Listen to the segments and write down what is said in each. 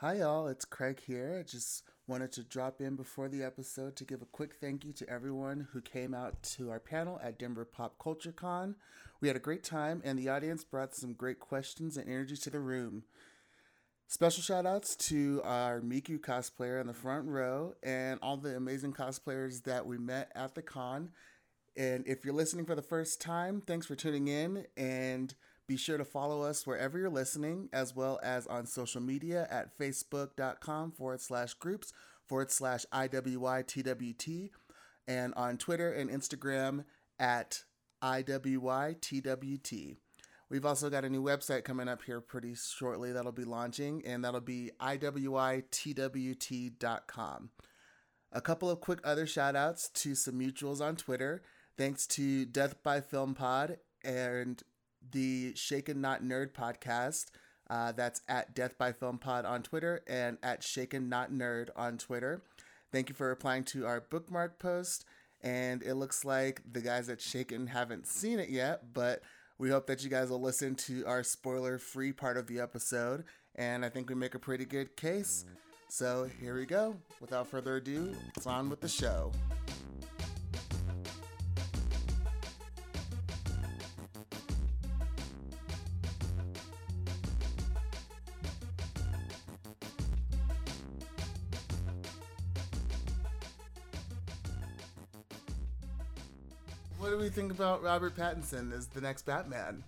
Hi, y'all. It's Craig here. I just wanted to drop in before the episode to give a quick thank you to everyone who came out to our panel at Denver Pop Culture Con. We had a great time, and the audience brought some great questions and energy to the room. Special shout outs to our Miku cosplayer in the front row and all the amazing cosplayers that we met at the con. And if you're listening for the first time, thanks for tuning in. And be sure to follow us wherever you're listening, as well as on social media at facebook.com forward slash groups forward slash IWYTWT and on Twitter and Instagram at IWYTWT. We've also got a new website coming up here pretty shortly that'll be launching, and that'll be IWYTWT.com. A couple of quick other shout outs to some mutuals on Twitter. Thanks to Death by Film Pod and the Shaken Not Nerd podcast. Uh, that's at Death by Film Pod on Twitter and at Shaken Not Nerd on Twitter. Thank you for replying to our bookmark post. And it looks like the guys at Shaken haven't seen it yet, but we hope that you guys will listen to our spoiler free part of the episode. And I think we make a pretty good case. So here we go. Without further ado, it's on with the show. Think about Robert Pattinson as the next Batman?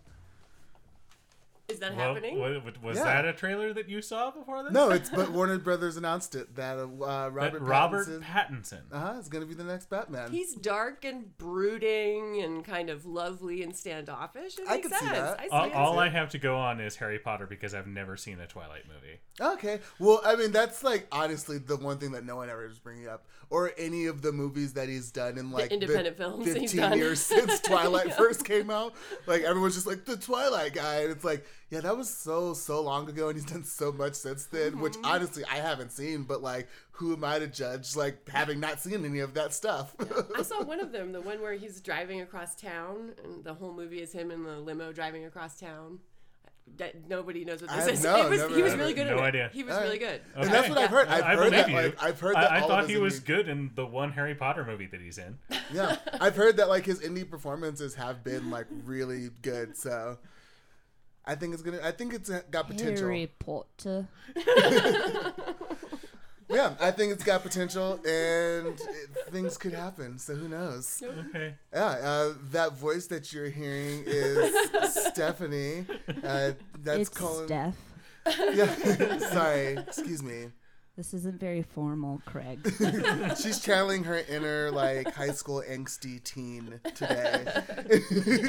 Is that Well, happening? what- was Yeah. that a trailer that you saw before this? No, it's but Warner Brothers announced it that uh, That Robert Robert Pattinson Pattinson. uh huh is going to be the next Batman. He's dark and brooding and kind of lovely and standoffish. It I makes could see that. I see all all I have to go on is Harry Potter because I've never seen a Twilight movie. Okay. Well, I mean, that's like honestly the one thing that no one ever is bringing up, or any of the movies that he's done in like independent films he's fifteen done. years since Twilight Yeah. first came out. Like everyone's just like the Twilight guy, and it's like, yeah, that was so so long ago, and he's done so much since then. Which Mm-hmm. honestly, I haven't seen, but like, who am I to judge? Like having not seen any of that stuff. I saw one of them, the one where he's driving across town, and the whole movie is him in the limo driving across town. That nobody knows what I this have is. no- it was, never he was really good it. in No it. idea. He was Alright. really good. And that's what Yeah. I've heard. I've I heard that. you. Like, I've heard that. I, I all thought of he was indie- good in the one Harry Potter movie that he's in. Yeah, I've heard that like his indie performances have been like really good. So I think it's gonna. I think it's got potential. Harry Potter. Yeah, I think it's got potential, and it, things could happen. So who knows? Okay. Yeah, uh, that voice that you're hearing is Stephanie. Uh, that's it's calling. Steph. Yeah, sorry. Excuse me. This isn't very formal, Craig. She's channeling her inner like high school angsty teen today.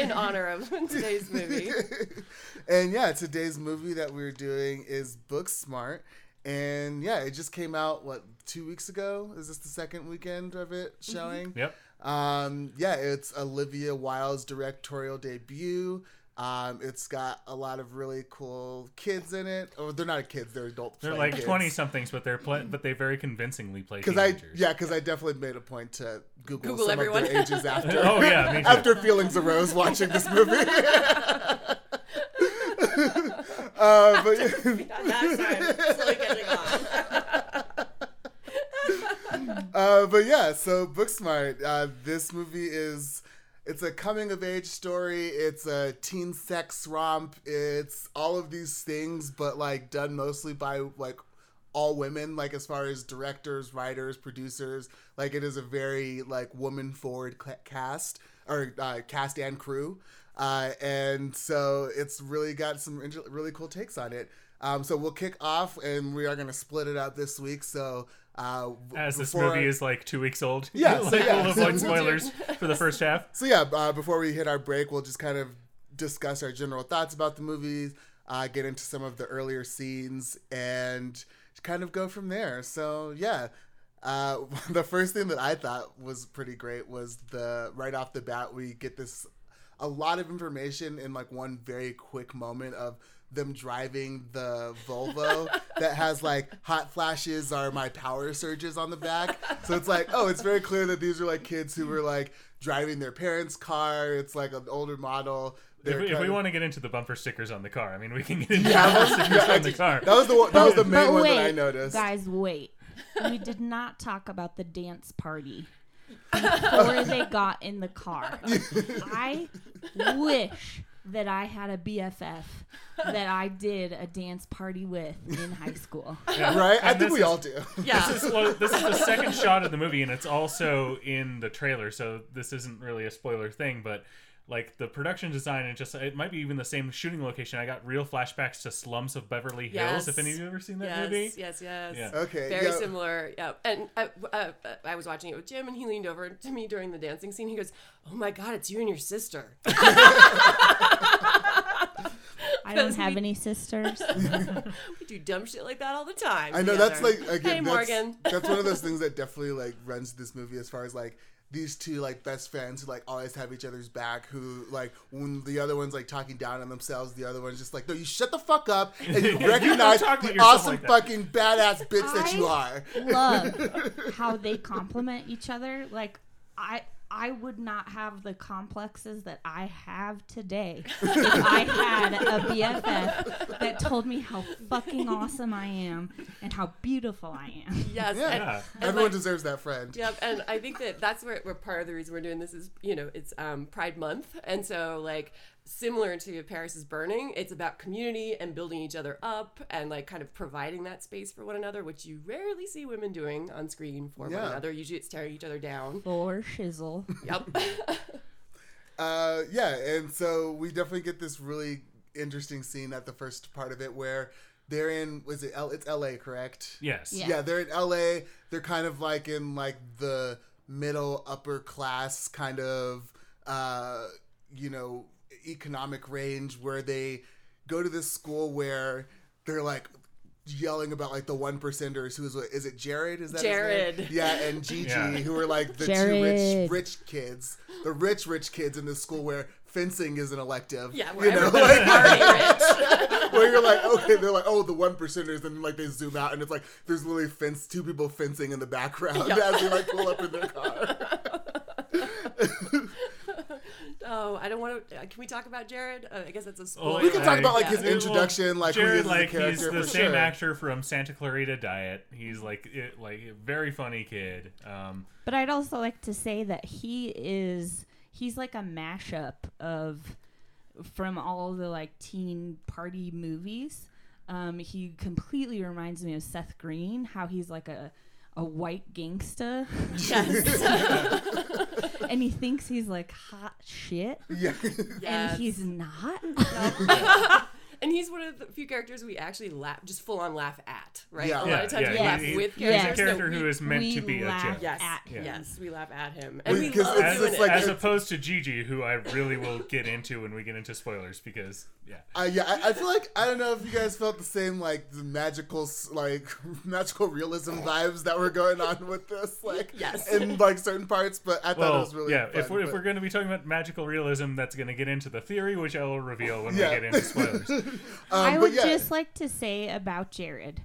in honor of today's movie. and yeah, today's movie that we're doing is Booksmart. And yeah, it just came out what two weeks ago? Is this the second weekend of it showing? Yep. Um, yeah, it's Olivia Wilde's directorial debut. Um, it's got a lot of really cool kids in it. Oh, they're not kids; they're adults. They're like twenty somethings, but they're pla but they very convincingly play Because I teenagers. yeah, because I definitely made a point to Google, Google some everyone. of their ages after. Oh yeah, me too. after feelings arose watching this movie. uh, but That's right. Slowly catching on. uh, but yeah, so Booksmart. Uh, this movie is it's a coming of age story. It's a teen sex romp. It's all of these things, but like done mostly by like all women. Like as far as directors, writers, producers. Like it is a very like woman forward cast or uh, cast and crew. Uh, and so it's really got some really cool takes on it. Um, so we'll kick off, and we are going to split it out this week. So uh, As this movie is like two weeks old. Yeah, so yeah. we'll avoid spoilers for the first half. So yeah, uh, before we hit our break, we'll just kind of discuss our general thoughts about the movies, uh, get into some of the earlier scenes, and kind of go from there. So yeah, uh, the first thing that I thought was pretty great was the right off the bat we get this a lot of information in like one very quick moment of them driving the Volvo that has like hot flashes are my power surges on the back. So it's like, oh, it's very clear that these are like kids who were like driving their parents' car. It's like an older model. If, they're we- if kind we of- want to get into the bumper stickers on the car, I mean, we can get into Yeah, the bumper stickers on the car. that was the one, that was the main but one that I noticed. guys, wait. We did not talk about the dance party before they got in the car. I wish that I had a BFF that I did a dance party with in high school. Yeah. right? I think we is- all do. Yeah. This is, well, this is the second shot of the movie, and it's also in the trailer, so this isn't really a spoiler thing, but like the production design and just it might be even the same shooting location. I got real flashbacks to Slums of Beverly Hills. Yes. If any of you ever seen that yes, movie, yes, yes. Yeah. Okay. Very yeah. similar, yeah. And uh, uh, uh, I was watching it with Jim, and he leaned over to me during the dancing scene. He goes, "Oh my God, it's you and your sister." I don't have we- any sisters. we do dumb shit like that all the time. I know that's like again. hey, that's, Morgan. that's one of those things that definitely like runs this movie as far as like these two like best friends who like always have each other's back. Who like when the other one's like talking down on themselves, the other one's just like, no, you shut the fuck up and you You recognize talk about the awesome like fucking badass bitch that you are. Love how they compliment each other. Like I I would not have the complexes that I have today if I had a BFF that told me how fucking awesome I am and how beautiful I am. Yes. Yeah. And, Yeah. and, Everyone like, deserves that friend. Yep, and I think that that's where, where part of the reason we're doing this is, you know, it's um, Pride Month, and so like similar to Paris is Burning, it's about community and building each other up and like kind of providing that space for one another, which you rarely see women doing on screen for Yeah. one another. Usually, it's tearing each other down. For shizzle. Yep. Uh, yeah, and so we definitely get this really interesting scene at the first part of it where they're in was it L it's LA, correct? yes, Yeah. Yeah, they're in LA. They're kind of like in like the middle upper class kind of uh, you know, economic range where they go to this school where they're like yelling about like the one percenters who's is it Jared is that his name? Jared. yeah and Gigi Yeah. who are like the two rich rich kids the rich rich kids in this school where fencing is an elective Yeah, you where know like rich. where you're like, okay, they're like, oh, the one percenters, and like they zoom out, and it's like there's literally fence, two people fencing in the background Yeah. as they like pull up in their car. Oh, I don't want to. Uh, can we talk about Jared? Uh, I guess that's a spoiler. We can talk I- about like Yeah. his Well, introduction, like who he is Jared, as a like character he's the for same sure. actor from Santa Clarita Diet. He's like it, like a very funny kid. Um, But I'd also like to say that he is he's like a mashup of from all the like teen party movies. Um, he completely reminds me of Seth Green, how he's like a a white gangsta Yes. and he thinks he's like hot shit Yeah, Yes. and he's not. And he's one of the few characters we actually laugh, just full on laugh at, right? Yeah. A lot of times yeah, we laugh he- with he's characters. a no, character we- who is meant to be a laugh joke. Yes, at him. yes, we laugh at him, and we Because love it's- doing it's it. like- as opposed to Gigi, who I really will get into when we get into spoilers, because yeah, uh, yeah. I, I feel like I don't know if you guys felt the same like the magical like magical realism vibes that were going on with this, like Yes. in like certain parts. But I thought it was really yeah. fun, if we're if we're going to be talking about magical realism, that's going to get into the theory, which I will reveal when Yeah. we get into spoilers. um, I would yeah, just like to say about Jared,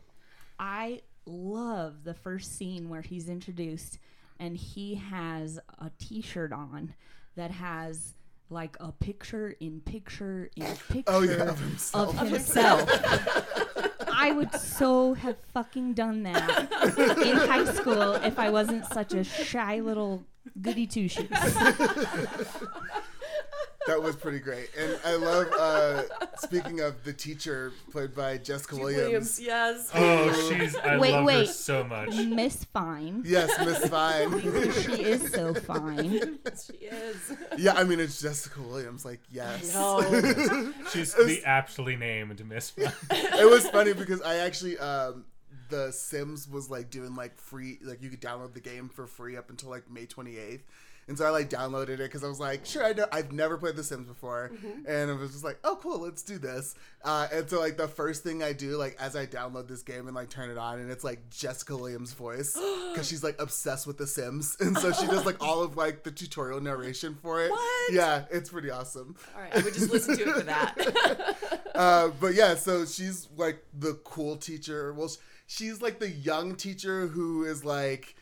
I love the first scene where he's introduced and he has a T-shirt on that has like a picture in picture in picture Oh, yeah, of himself. of himself. I would so have fucking done that in high school if I wasn't such a shy little goody two shoes. that was pretty great, and I love. uh Speaking of the teacher played by Jessica Williams. Williams, yes. Oh, she's I Wait, love her so much. Miss Fine. Yes, Miss Fine. She is so fine. she is. yeah, I mean it's Jessica Williams. Like yes. No. She's the aptly named Miss. Fun. it was funny because I actually um the Sims was like doing like free like you could download the game for free up until like May 28th. And so I like downloaded it because I was like, sure, I know I've never played The Sims before, and I was just like, oh, cool, let's do this. Uh, and so like the first thing I do, like as I download this game and like turn it on, and it's like Jessica Williams' voice because she's like obsessed with The Sims, and so she does like all of like the tutorial narration for it. What? Yeah, it's pretty awesome. All right, I would just listen to it for that. Uh, but yeah, so she's like the cool teacher. Well, sh- she's like the young teacher who is like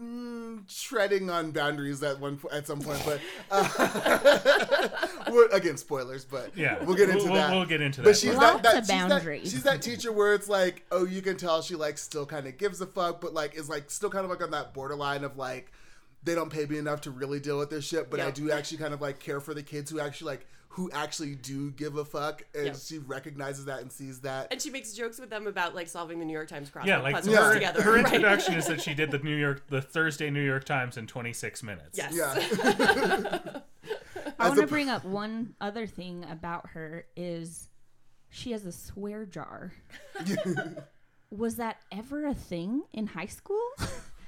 mm, treading on boundaries at one at some point, but uh, we're- again, spoilers. But Yeah, we'll get into we'll, that. We'll get into But she's that, that, she's that she's that teacher where it's like, oh, you can tell she like still kind of gives a fuck, but like is like still kind of like on that borderline of like they don't pay me enough to really deal with this shit, but I do actually kind of like care for the kids who actually like who actually do give a fuck, and Yep. she recognizes that and sees that. And she makes jokes with them about like solving the New York Times crossword yeah, like puzzles her, together. her right? introduction is that she did the New York, the Thursday New York Times in 26 minutes. Yes. Yeah. I want to bring up one other thing about her is she has a swear jar. Was that ever a thing in high school?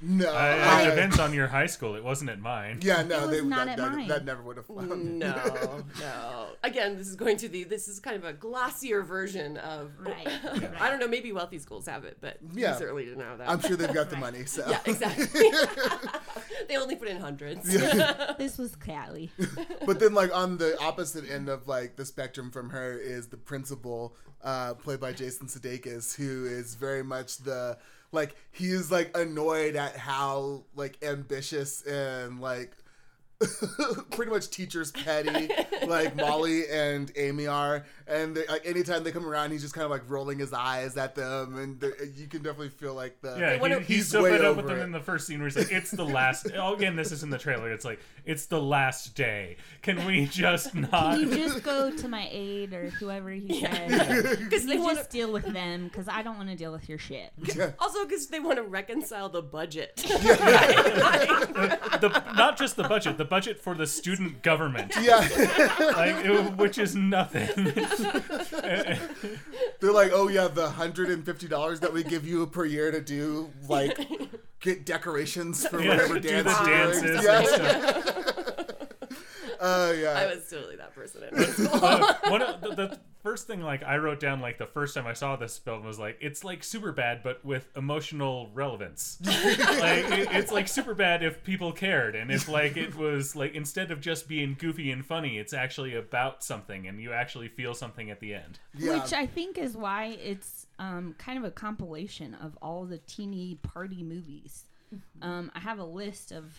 No, Uh, it depends on your high school. It wasn't at mine. yeah, no, It was they not that, at that, mine. that never would have flown. No, no. Again, this is going to the this is kind of a glossier version of Right, I don't know, maybe wealthy schools have it, but Yeah. we certainly didn't have that. I'm sure they've got the money. So yeah, exactly. they only put in hundreds. this was Callie. but then like on the opposite end of like the spectrum from her is the principal uh played by jason sudeikis who is very much the like he is like annoyed at how like ambitious and like pretty much teachers petty like molly and amy are and they, like anytime they come around he's just kind of like rolling his eyes at them and you can definitely feel like the Yeah, he, he's, He's so way fed up with over them it. in the first scene where he's like, "It's the last." oh, again, this is in the trailer. It's like, "It's the last day. Can we just not?" Can you just go to my aid or whoever he said? Because they You want just deal with them because I don't want to deal with your shit. also because they want to reconcile the budget. the, not just the budget, the budget for the student government, yeah like, it- which is nothing. They're like, oh yeah, the hundred and fifty dollars that we give you per year to do like get decorations for Yeah, whatever dance the dances doing. Yeah. stuff. Oh yeah. I was totally that person in high school. Uh, one of the, the first thing like I wrote down like the first time I saw this film was like it's like super bad but with emotional relevance. like it, it's like super bad if people cared and if like it was like instead of just being goofy and funny, it's actually about something and you actually feel something at the end. yeah. Which I think is why it's um, kind of a compilation of all the teeny party movies. Um, I have a list of.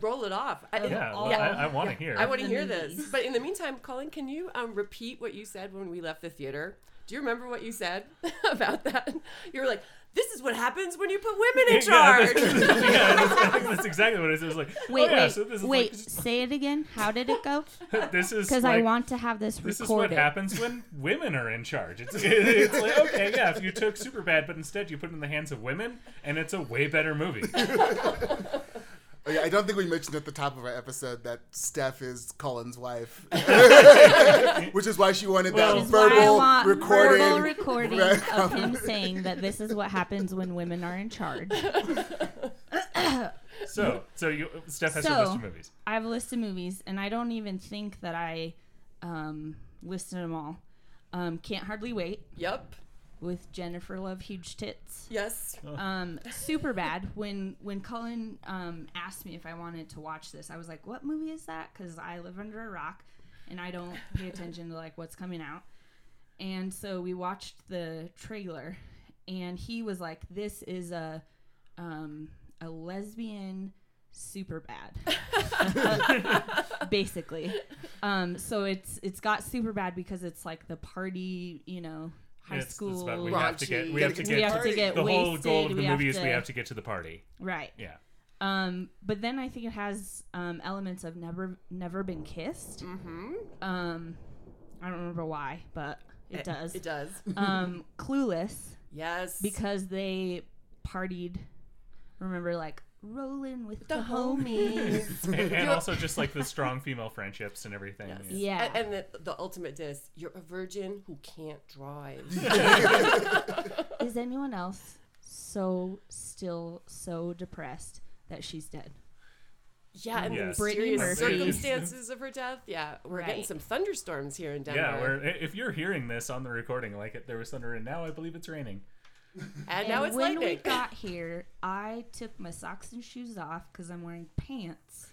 Roll it off. I, Yeah, well, all- I, I want to hear. I want to hear movies. this. But in the meantime, Colin, can you um, repeat what you said when we left the theater? Do you remember what you said about that? You were like, "This is what happens when you put women in Yeah, charge." that's, yeah, that's, I think that's exactly what it is. It was like, Wait, oh, yeah, wait, so this is wait. like, say it again. How did it go? this is Because I want to have this This is what happens when women are in charge. It's, it's like, okay, yeah, if you took Superbad, but instead you put it in the hands of women, and it's a way better movie. Oh, yeah, I don't think we mentioned at the top of our episode that Steph is Colin's wife, which is why she wanted Well- that Which is why I verbal recording. verbal recording of him saying that this is what happens when women are in charge. So, so you, Steph has her So- list of movies. I have a list of movies, and I don't even think that I um, listed them all. Um, Can't hardly wait yep. With Jennifer Love, huge tits. Yes. Um, super bad. When when Colin um, asked me if I wanted to watch this, I was like, "What movie is that?" Because I live under a rock, and I don't pay attention to like what's coming out. And so we watched the trailer, and he was like, "This is a um, a lesbian super bad." basically. Um, so it's it's got super bad because it's like the party, you know, high It's- it's school. about- we have to get, we have to get we have to to- get the whole wasted. goal of the we movie have is we have to get to the party. right. Yeah. Um, but then I think it has um, elements of never never been kissed. Mm-hmm. Um, I don't remember why, but it does. It does. um, Clueless Yes. because they partied. Remember, like rolling with the, the homies. homies. And, and also just like the strong female friendships and everything. Yes. Yeah. Yeah. And, and the, the ultimate diss: you're a virgin who can't drive. Is anyone else so still so depressed that she's dead? Yeah, and Yes. the mysterious circumstances of her death. Yeah, we're getting some thunderstorms here in Denver. Yeah, where if you're hearing this on the recording, like it, there was thunder, and now I believe it's raining. and now it's when lightning. we got here, I took my socks and shoes off because I'm wearing pants,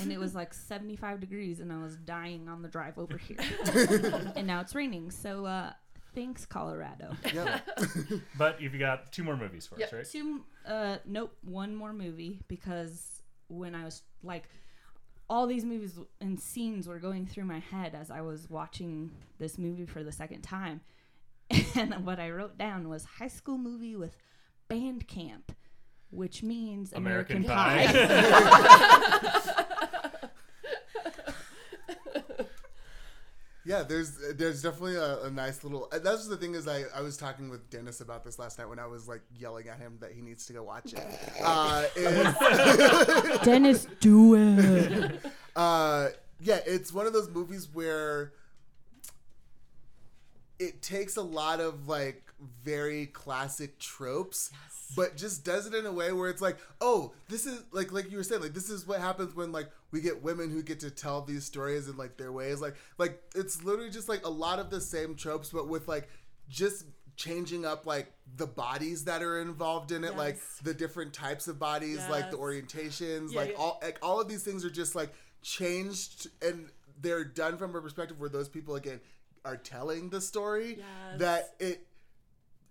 and it was like 75 degrees, and I was dying on the drive over here. and now it's raining, so uh, Thanks, Colorado. Yeah. But you've got two more movies for us, right? Two, uh, nope, one more movie because when I was like, all these movies and scenes were going through my head as I was watching this movie for the second time. And what I wrote down was high school movie with band camp, which means American, American, Pie. Yeah, there's there's definitely a, a nice little. uh, That's the thing is I, I was talking with Dennis about this last night when I was like yelling at him that he needs to go watch it. Uh, Dennis, do it. uh, yeah, it's one of those movies where it takes a lot of like very classic tropes but just does it in a way where it's like oh this is like like you were saying like this is what happens when like we get women who get to tell these stories in like their ways. Like like it's literally just like a lot of the same tropes but with like just changing up like the bodies that are involved in it like the different types of bodies like the orientations Yeah, like yeah. all like all of these things are just like changed and they're done from a perspective where those people again are telling the story Yes. that it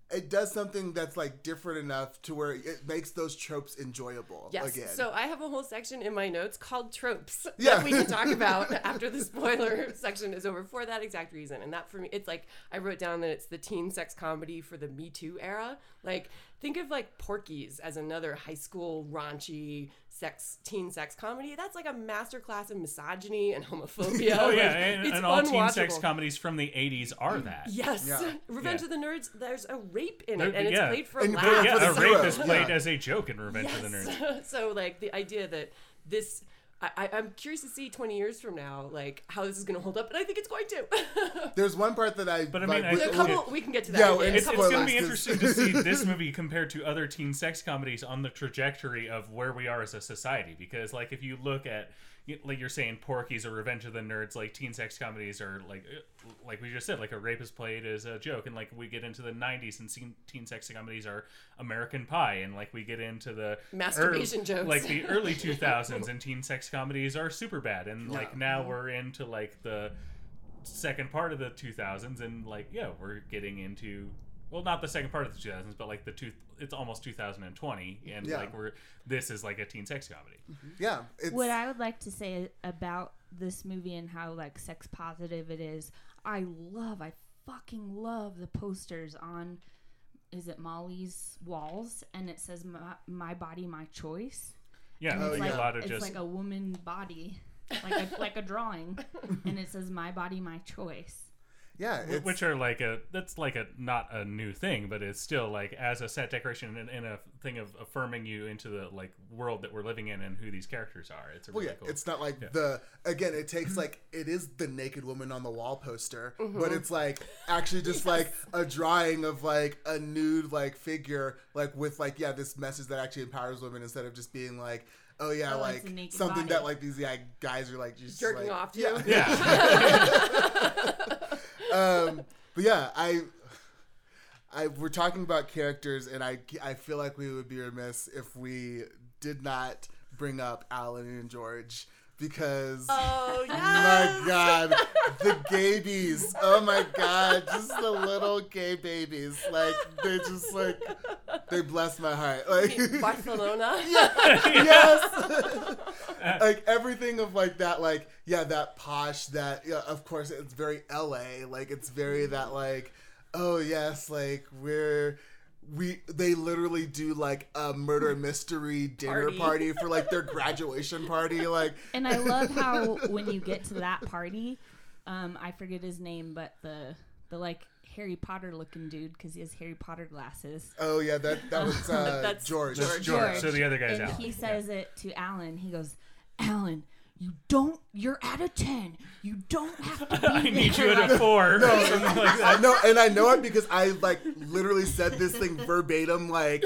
it does something that's like different enough to where it makes those tropes enjoyable Yes. again. So I have a whole section in my notes called tropes Yeah. that we can talk about after the spoiler section is over for that exact reason. And that for me, it's like I wrote down that it's the teen sex comedy for the Me Too era. Like think of like Porky's as another high school raunchy sex teen sex comedy. That's like a masterclass in misogyny and homophobia. Oh Like, yeah, and, it's and all teen sex comedies from the '80s are that. Mm, yes. Yeah. Revenge Yeah. of the Nerds, there's a rape in There- it, and it's played for And you a put it laugh. for Yeah, the a rape is played yeah. as a joke in Revenge of the Nerds. So like the idea that this I, I- I'm curious to see 20 years from now, like how this is going to hold up, and I think it's going to. There's one part that I But I like, mean, I with- a think- couple, we can get to that. Yeah, in a It's, couple it's going to Spoilers, be 'cause- interesting to see this movie compared to other teen sex comedies on the trajectory of where we are as a society. Because, like, if you look at, y- like you're saying, Porky's or Revenge of the Nerds, like teen sex comedies are like, like we just said, like a rape is played as a joke, and like we get into the '90s and teen, teen sex comedies are American Pie, and like we get into the Masturbation jokes. like the early 2000s, and teen sex comedies are super bad, and like Yeah. now we're into like the second part of the 2000s and like yeah we're getting into well not the second part of the 2000s but like the two it's almost 2020 and Yeah. like we're this is like a teen sex comedy mm-hmm. yeah, it's what I would like to say about this movie and how like sex positive it is, I love, I fucking love the posters on, is it Molly's walls, and it says my, my body, my choice. yeah Oh, it's like like a lot of it's just like a woman body, like a, like a drawing, and it says my body, my choice. Yeah, it's, which are like a that's like a not a new thing but it's still like as a set decoration and, and a thing of affirming you into the like world that we're living in and who these characters are it's a Well, really yeah, cool it's not like the again. It takes like it is the naked woman on the wall poster, but mm-hmm. it's like actually just like a drawing of like a nude like figure, like with like yeah, this message that actually empowers women instead of just being like, oh yeah, Oh, like something body. that like these yeah, guys are like just Jerking like, off to. Yeah. yeah um, but yeah, I. I, we're talking about characters, and I, I feel like we would be remiss if we did not bring up Alan and George because Oh my god, the gabies! Oh my god, just the little gay babies. Like they just like they bless my heart. Like Barcelona. yeah, yes, like everything of like that. Like yeah, that posh. That yeah, of course it's very L.A. Like it's very that mm. like oh yes, like we're. We they literally do like a murder mystery dinner Party. party for like their graduation party like And I love how when you get to that party, um, I forget his name, but the the like Harry Potter looking dude because he has Harry Potter glasses. Oh yeah, that that was uh, That's George. That's George. So the other guy's and Alan. he says it to Alan. He goes, "Alan, you don't. You're at a ten. You don't have to be i need you at a four or something like that I know, and I know it because I like literally said this thing verbatim like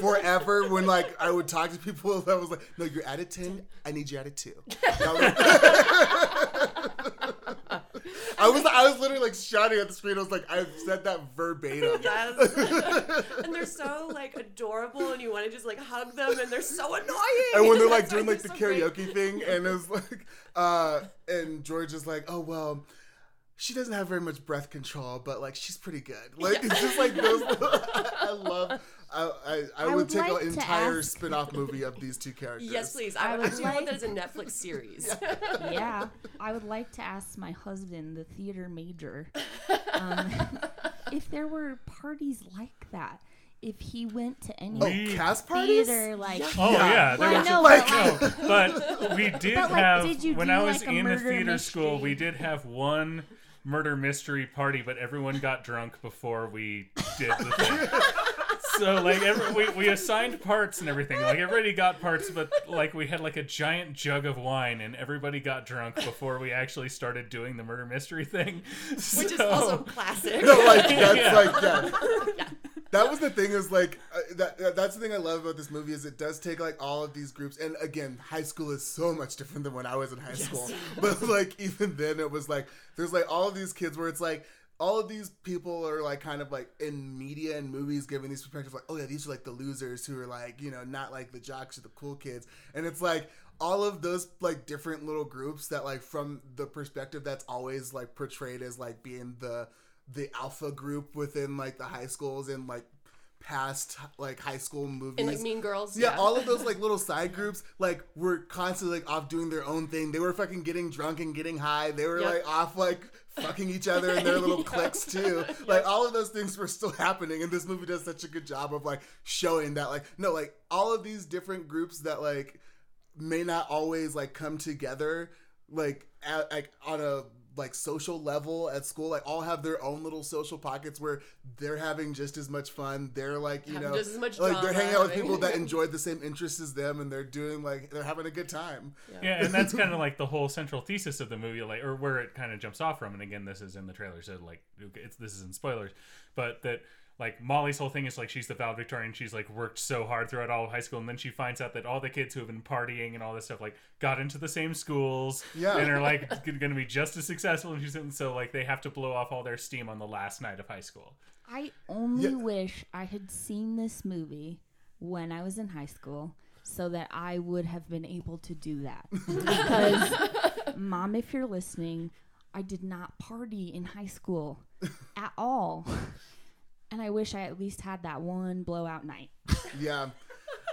forever. When like I would talk to people, I was like, "No, you're at a ten. I need you at a two. I was I was literally like shouting at the screen. I was like, I've said that verbatim. Yes. and they're so like adorable, and you want to just like hug them, and they're so annoying. And when they're like doing like the so great. karaoke thing, and it's like, uh, and George is like, oh well, she doesn't have very much breath control, but like she's pretty good. Like it's just like those. I love. I I, I, would, would take like an entire ask- spin-off movie of these two characters. Yes, please. I I, would actually like- want that as a Netflix series. yeah, I would like to ask my husband, the theater major, um, if there were parties like that. If he went to any Oh, We- cast parties. theater, like Oh yeah, there Well, I was- know, like- but, like, but we did But, like, have did you when I was like, in the murder theater school, we did have one murder mystery party, but everyone got drunk before we did the thing. So like every, we, we assigned parts and everything. Like everybody got parts, but like we had like a giant jug of wine, and everybody got drunk before we actually started doing the murder mystery thing. Which is So- also classic. No, like that's Yeah. like yeah. That was the thing is like uh, that, that. That's the thing I love about this movie is it does take like all of these groups and again high school is so much different than when I was in high school. But like even then it was like there's like all of these kids where it's like all of these people are like kind of like in media and movies giving these perspectives like oh yeah these are like the losers who are like you know not like the jocks or the cool kids. And it's like all of those like different little groups that like from the perspective that's always like portrayed as like being the the alpha group within like the high schools and like past like high school movies And like Mean Girls. yeah, all of those like little side groups like were constantly like off doing their own thing. They were fucking getting drunk and getting high. They were Yep. like off like fucking each other in their little cliques too. Like all of those things were still happening and this movie does such a good job of like showing that like no like all of these different groups that like may not always like come together like at, like on a like social level at school like all have their own little social pockets where they're having just as much fun. They're like you Having know just as much like they're hanging out with people that enjoyed the same interests as them and they're doing like they're having a good time. Yeah, and that's kind of like the whole central thesis of the movie, like, or where it kind of jumps off from. And again, this is in the trailer, so like, it's this is in spoilers, but that like Molly's whole thing is like she's the valedictorian. She's like worked so hard throughout all of high school, and then she finds out that all the kids who have been partying and all this stuff like got into the same schools, Yeah. and are like going to be just as successful. And she's and so like they have to blow off all their steam on the last night of high school. I only Yeah. wish I had seen this movie when I was in high school so that I would have been able to do that. Because, mom, if you're listening, I did not party in high school at all. And I wish I at least had that one blowout night. yeah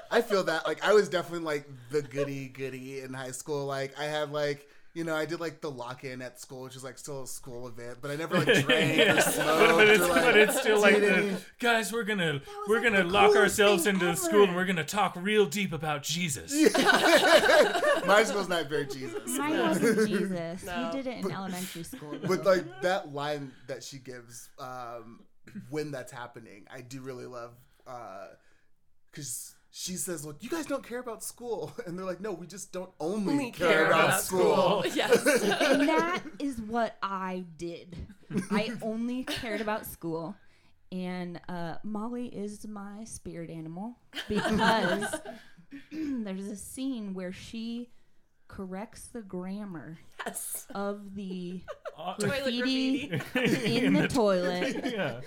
i feel that like i was definitely like the goody goody in high school like i had like you know, I did like the lock-in at school, which is like still a school event, but I never like drank Yeah. or smoked. but, but it's or, like, but it's still like the, guys. We're gonna we're like, gonna lock ourselves thing into the ever. school and we're gonna talk real deep about Jesus. Yeah. My school's not very Jesus. Mine wasn't Jesus. No. We did it in elementary school. though. But like that line that she gives um, when that's happening, I do really love because she says, "Look, you guys don't care about school," and they're like, "No, we just don't only, Only care, about, school." yes. and that is what I did. I only cared about school. And uh, Molly is my spirit animal because there's a scene where she corrects the grammar yes. of the Uh, Toilet graffiti graffiti. in the toilet. yeah.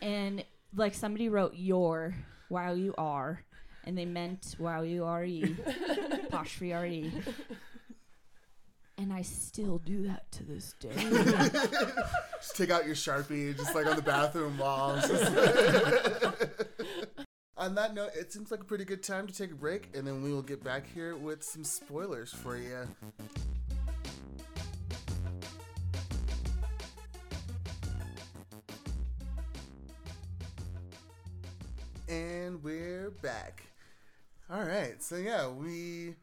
And like somebody wrote your while you are, and they meant while you are e, apostrophe r e. And I still do that to this day. Just take out your sharpie, just like on the bathroom wall. On that note, it seems like a pretty good time to take a break, and then we will get back here with some spoilers for you. And we're back. All right, so yeah, we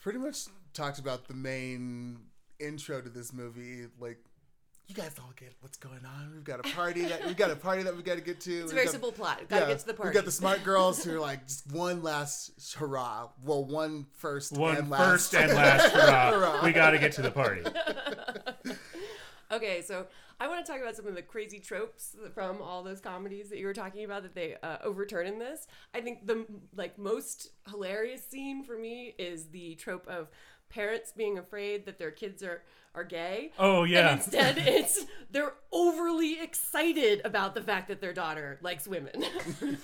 pretty much talked about the main intro to this movie. Like, you guys all get what's going on. We've got a party that we've got a party that we got to get to. It's a We've very got- simple plot. Gotta get to the party. we got the smart girls who are like just one last hurrah. Well, one first One and first last. and last hurrah. Hurrah. We got to get to the party. Okay, so I want to talk about some of the crazy tropes from all those comedies that you were talking about that they uh, overturn in this. I think the like most hilarious scene for me is the trope of parents being afraid that their kids are are gay. Oh yeah. And instead, it's they're overly excited about the fact that their daughter likes women.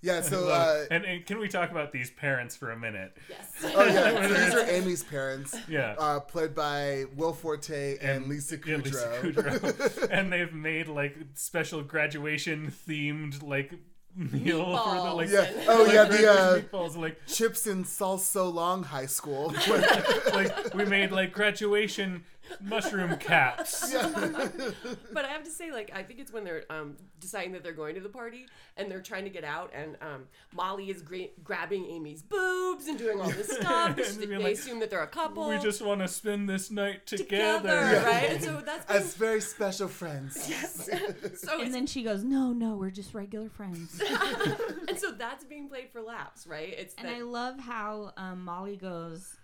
Yeah, so uh, and, and can we talk about these parents for a minute? Yes. oh yeah, so these are Amy's parents, Yeah. uh, played by Will Forte and, Lisa Yeah, Kudrow. Lisa Kudrow. and they've made like special graduation themed like meal for the like, Yeah. Oh like, yeah, the uh, meatballs like Chips and salsa Long High School. like we made like graduation mushroom caps. But I have to say, like, I think it's when they're um, deciding that they're going to the party and they're trying to get out, and um, Molly is gra- grabbing Amy's boobs and doing all this stuff. They they like, assume that they're a couple. We just want to spend this night together. together, right? And so that's being, As very special friends. Yes. so And it's, then she goes, "No, no, we're just regular friends." and so that's being played for laughs, right? It's and that, I love how um, Molly goes,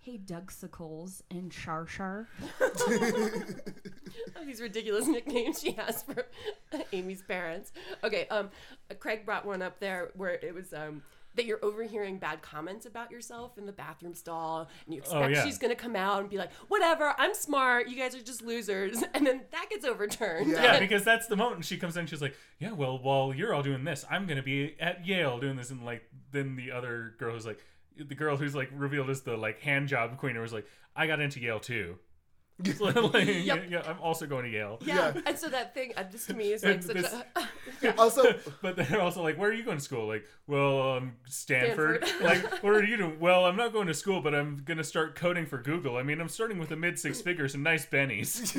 "Hey, Doug Sickles and Shar Shar." these ridiculous nicknames she has for Amy's parents. Okay, um, Craig brought one up there where it was um that you're overhearing bad comments about yourself in the bathroom stall, and you expect Oh, yeah. she's gonna come out and be like, "Whatever, I'm smart. You guys are just losers," and then that gets overturned. Yeah. Yeah, because that's the moment she comes in. She's like, "Yeah, well, while you're all doing this, I'm gonna be at Yale doing this." And like, then the other girl is like, the girl who's like revealed as the like hand job queen, was like, "I got into Yale too." Like, yeah, Yep. yeah, I'm also going to Yale. Yeah. Yeah. and so that thing, uh, this to me is like And such this- a. Also, but they're also like, "Where are you going to school?" Like, "Well, um, Stanford." Stanford. like, "What are you doing?" Well, I'm not going to school, but I'm gonna start coding for Google. I mean, I'm starting with a mid six figures and nice bennies.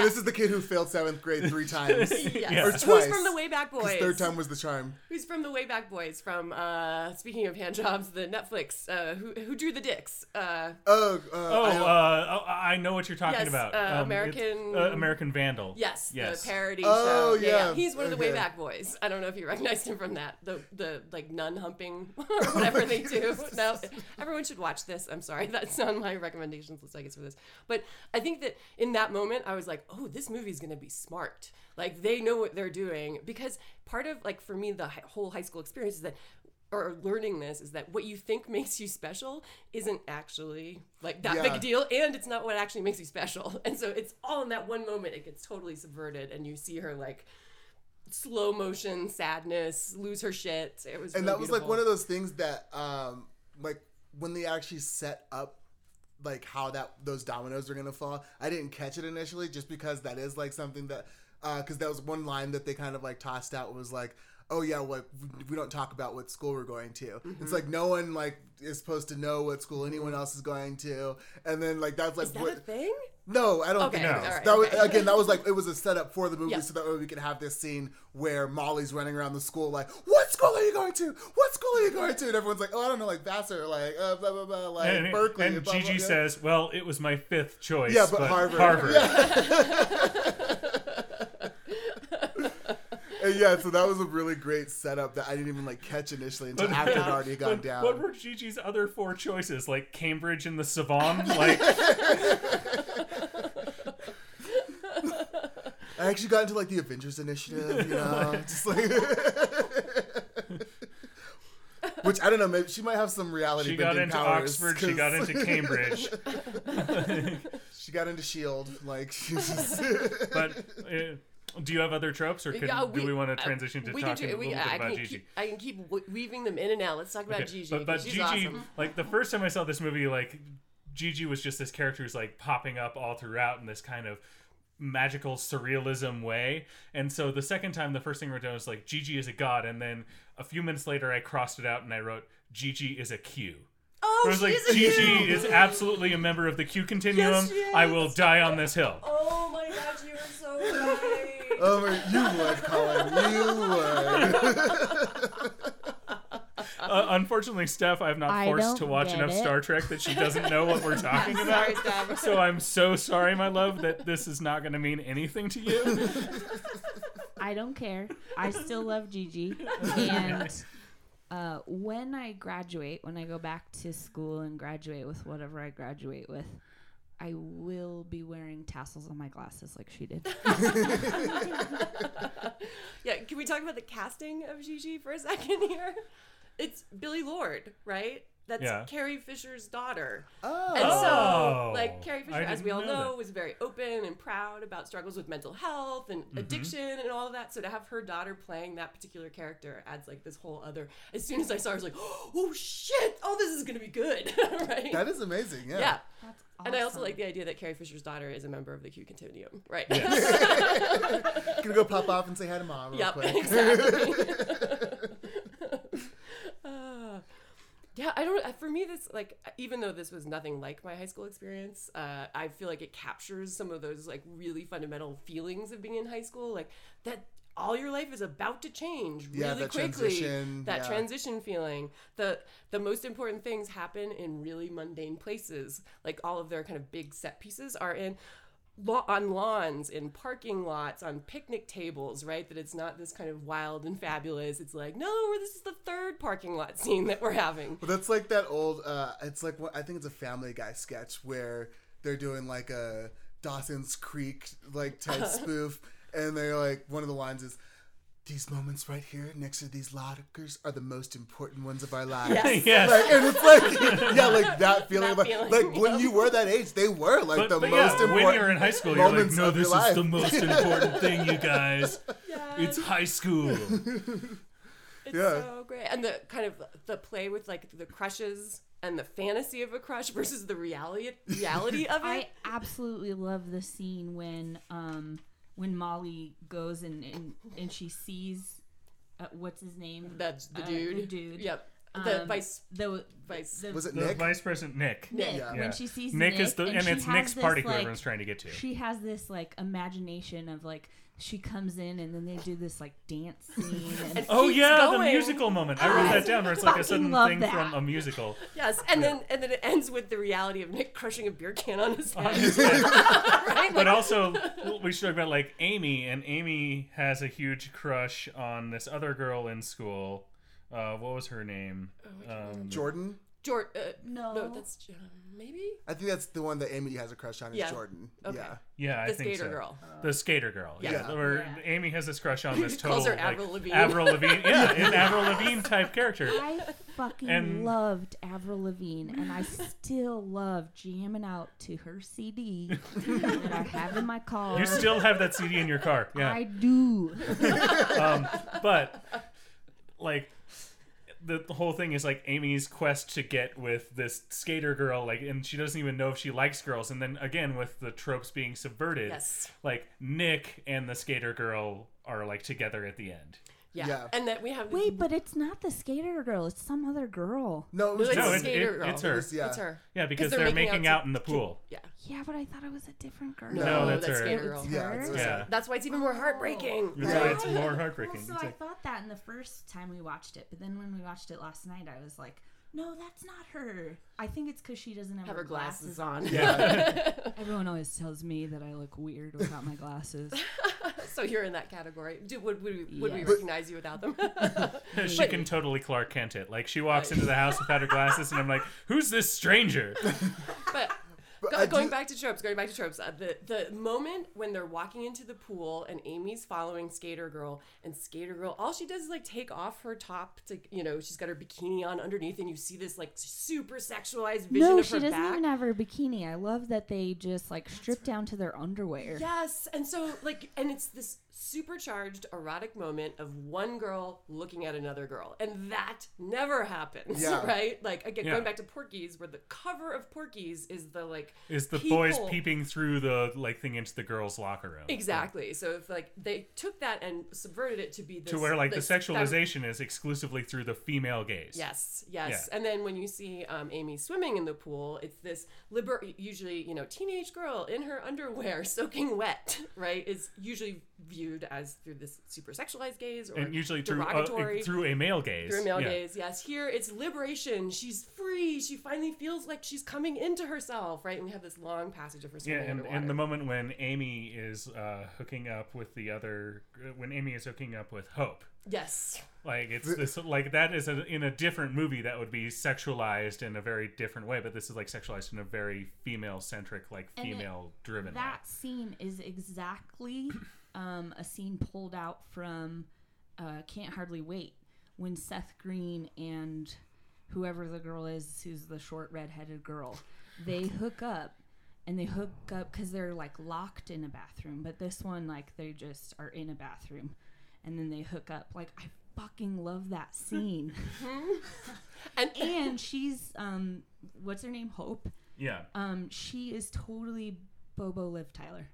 And this is the kid who failed seventh grade three times. Yes. Yeah. Or Who's twice. from the Wayback Boys? His third time was the charm. Who's from the Wayback Boys? From uh, speaking of hand jobs, the Netflix. Uh, who who drew the dicks? Uh, Oh, uh, Oh, I know- uh, oh, I know what you're talking Yes, about. uh, it's, American- uh, American Vandal. yes, Yes. the parody Oh, show. yeah. he's one of the Okay. Wayback Boys. I don't know if you recognized him from that. The the like nun humping or whatever they do. No, everyone should watch this. I'm sorry, that's on my recommendations list. I guess for this, but I think that in that moment I was like, oh, this movie's gonna be smart. Like they know what they're doing because part of like for me the whole high school experience is that or learning this is that what you think makes you special isn't actually like that big Yeah. a deal and it's not what actually makes you special and so it's all in that one moment it gets totally subverted and you see her like slow motion sadness lose her shit it was and really that was like one of those things that um like when they actually set up like how that those dominoes are gonna fall i didn't catch it initially just because that is like something that uh because that was one line that they kind of like tossed out was like oh yeah like we- don't talk about what school we're going to Mm-hmm. it's like no one like is supposed to know what school anyone else is going to and then like that's like is that what a thing no, I don't Okay, think No. is. alright, that was, okay. again, that was like it was a setup for the movie, Yeah. so that way we could have this scene where Molly's running around the school like, "What school are you going to? What school are you going to?" And everyone's like, "Oh, I don't know, like Vassar, like uh, blah blah blah, like And, Berkeley." and blah, blah, Gigi blah. says, "Well, it was my fifth choice." "Yeah, but, Harvard." Harvard. And yeah, so that was a really great setup that I didn't even like catch initially until after it already gone down. what were Gigi's other four choices? Like Cambridge and the Sorbonne? Like, I actually got into like the Avengers Initiative, you know, just like. Which I don't know. Maybe she might have some reality. she got bending into powers, Oxford. She 'cause- got into Cambridge. She got into Shield. Like she's just. But uh, do you have other tropes, or could, Yeah, do we want to uh, transition to we talking can a do, little we, bit I about can Gigi? keep, I can keep weaving them in and out. Let's talk about Okay, Gigi. But, but 'cause she's Gigi, awesome. like the first time I saw this movie, like Gigi was just this character who's like popping up all throughout in this kind of magical surrealism way. And so the second time, the first thing we're down is like Gigi is a god, and then a few minutes later, I crossed it out and I wrote Gigi is a Q. Oh, I was like, is Gigi is absolutely a member of the Q continuum. Yes, she I will die on this hill. Oh my god, you are so right. Oh, my- you would, Colin. You would. Uh, unfortunately, Steph, I've not I forced to don't watch get enough it. Star Trek that she doesn't know what we're talking about. Sorry, Steph. So I'm so sorry, my love, that this is not going to mean anything to you. I don't care. I still love Gigi. And uh, when I graduate, when I go back to school and graduate with whatever I graduate with, I will be wearing tassels on my glasses like she did. yeah, can we talk about the casting of Gigi for a second here? It's Billie Lourd, right? That's Yeah. Carrie Fisher's daughter. Oh. And so, Oh, like, Carrie Fisher, I as didn't we all know know, that. was very open and proud about struggles with mental health and Mm-hmm. addiction and all of that. So to have her daughter playing that particular character adds like this whole other. As soon as I saw her, I was like, oh shit! Oh, this is gonna be good, right? That is amazing. Yeah. yeah. That's And I also like the idea that Carrie Fisher's daughter is a member of the Q Continuum, right? Gonna go pop off and say hi to mom real Yep, quick. exactly. Uh, yeah, I don't. For me, this like even though this was nothing like my high school experience, uh, I feel like it captures some of those like really fundamental feelings of being in high school, like that. All your life is about to change really Yeah, that quickly. transition, that yeah. transition feeling. The the most important things happen in really mundane places. Like all of their kind of big set pieces are in on lawns, in parking lots, on picnic tables, right? That it's not this kind of wild and fabulous. It's like, no, this is the third parking lot scene that we're having. But that's like that old. Uh, it's like what I think it's a Family Guy sketch where they're doing like a Dawson's Creek like type spoof, and they're like one of the lines is. These moments right here next to these lockers are the most important ones of our lives. Yes. yes. Like, and it's like, yeah, like that feeling. That like, feeling, like when you were that age, they were like But, the but most yeah, important. when you're in high school, you're like, moments no, of your this is life." the most important thing, you guys. It's high school. It's Yeah. so great. And the kind of the play with like the crushes and the fantasy of a crush versus the reality reality of it. I absolutely love the scene when um when Molly goes and and, and she sees uh, what's his name? That's the Uh, dude. the dude. Yep. The Um, vice the vice. the Was it The Nick? vice president Nick. Nick. Yeah. when she sees Nick, Nick is the and, she it's Nick's party who like, everyone's trying to get to. She has this like imagination of like she comes in and then they do this like dance scene and And Oh keeps yeah, the musical moment. I wrote I that down where it's like a fucking sudden love thing that. from a musical. Yes, and then and then it ends with the reality of Nick crushing a beer can on his head. right? But Like, also, we should talk about like Amy, and Amy has a huge crush on this other girl in school. Uh, what was her name? Um, Jordan. George. Uh, No. no, that's uh, maybe I think that's the one that Amy has a crush on. Is Yeah. Jordan. Okay. Yeah. yeah, I the think skater so. girl. The skater girl. Yeah, Yeah. where Yeah. Amy has this crush on this total Calls her like, Avril Lavigne. Avril Lavigne. Yeah, an Avril Lavigne type character. I fucking And- loved Avril Lavigne, and I still love jamming out to her CD that I have in my car. You still have that CD in your car. Yeah. I do. um, but like the, the whole thing is like Amy's quest to get with this skater girl, like, and she doesn't even know if she likes girls. And then again, with the tropes being subverted, Yes. like Nick and the skater girl are like together at the end. Yeah. Yeah. and that we have. This, Wait, but it's not the skater girl. It's some other girl. No, it no, was it's No, a it- skater it- girl. it's her. It's- yeah. It's her. Yeah, because they're they're, making making, out out, to- in the pool. Yeah. Yeah, but I thought it was a different girl. No, No, that's that's her. skater girl. It's Yeah, her? it's- Yeah. That's why it's even more heartbreaking. That's right? why it's more Well, heartbreaking. so It's I like- thought that in the first time we watched it, but then when we watched it last night, I was like, no, that's not her. I think it's because she doesn't have, Have her her glasses on. Yeah. Everyone always tells me that I look weird without my glasses. so you're in that category. Do, would would, we- would we recognize you without them? she can totally Clark Kent it. Like she walks into the house without her glasses, and I'm like, "Who's this stranger?" but But Go, I going do- back to tropes, going back to tropes. Uh, the the moment when they're walking into the pool and Amy's following Skater Girl, and Skater Girl, all she does is like take off her top to, you know, she's got her bikini on underneath, and you see this like super sexualized vision no, of she her doesn't back. even have her bikini. I love that they just like strip down to their underwear. Yes, and so like, and it's this supercharged erotic moment of one girl looking at another girl, and that never happens, Yeah. right? Like again, Yeah. going back to Porky's, where the cover of Porky's is the like Is the boys peeping through the like thing into the girls' locker room? Exactly. So if like they took that and subverted it to be this, To where like this the sexualization is exclusively through the female gaze. Yes, yes. Yeah. And then when you see um, Amy swimming in the pool, it's this liber usually, you know, teenage girl in her underwear soaking wet, right? Is usually viewed as through this super sexualized gaze or And usually through uh, through a male gaze. through a male Yeah. gaze. Yes, here it's liberation. She's free. She finally feels like she's coming into herself, right? And we have this long passage of her Yeah, swimming and, underwater. and the moment when Amy is uh, hooking up with the other, when Amy is hooking up with Hope, Yes. Like it's this like that is a, in a different movie that would be sexualized in a very different way, but this is like sexualized in a very female centric, like female driven. That scene is exactly um, a scene pulled out from uh, Can't Hardly Wait when Seth Green and whoever the girl is, who's the short redheaded girl, they hook up and they hook up because they're like locked in a bathroom. But this one, like, they just are in a bathroom and then they hook up. Like, I fucking love that scene. And and she's, um, what's her name? Hope. Yeah, Um, she is totally Bobo Liv Tyler.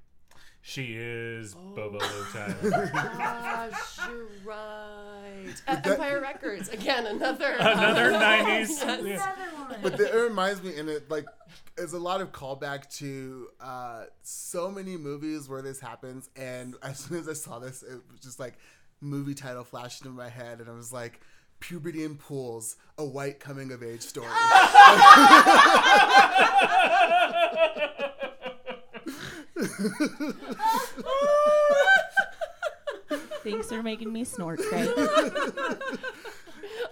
She is Oh. Bobo Liv Tyler. gosh, you're right. Uh, Empire Records again, another Another nineties. Yes. yeah. but the, it reminds me, and it like is a lot of callback to uh, so many movies where this happens. And as soon as I saw this, it was just like movie title flashed into my head, and I was like, "Puberty in Pools: A White Coming of Age Story." Thanks for making me snort, Craig.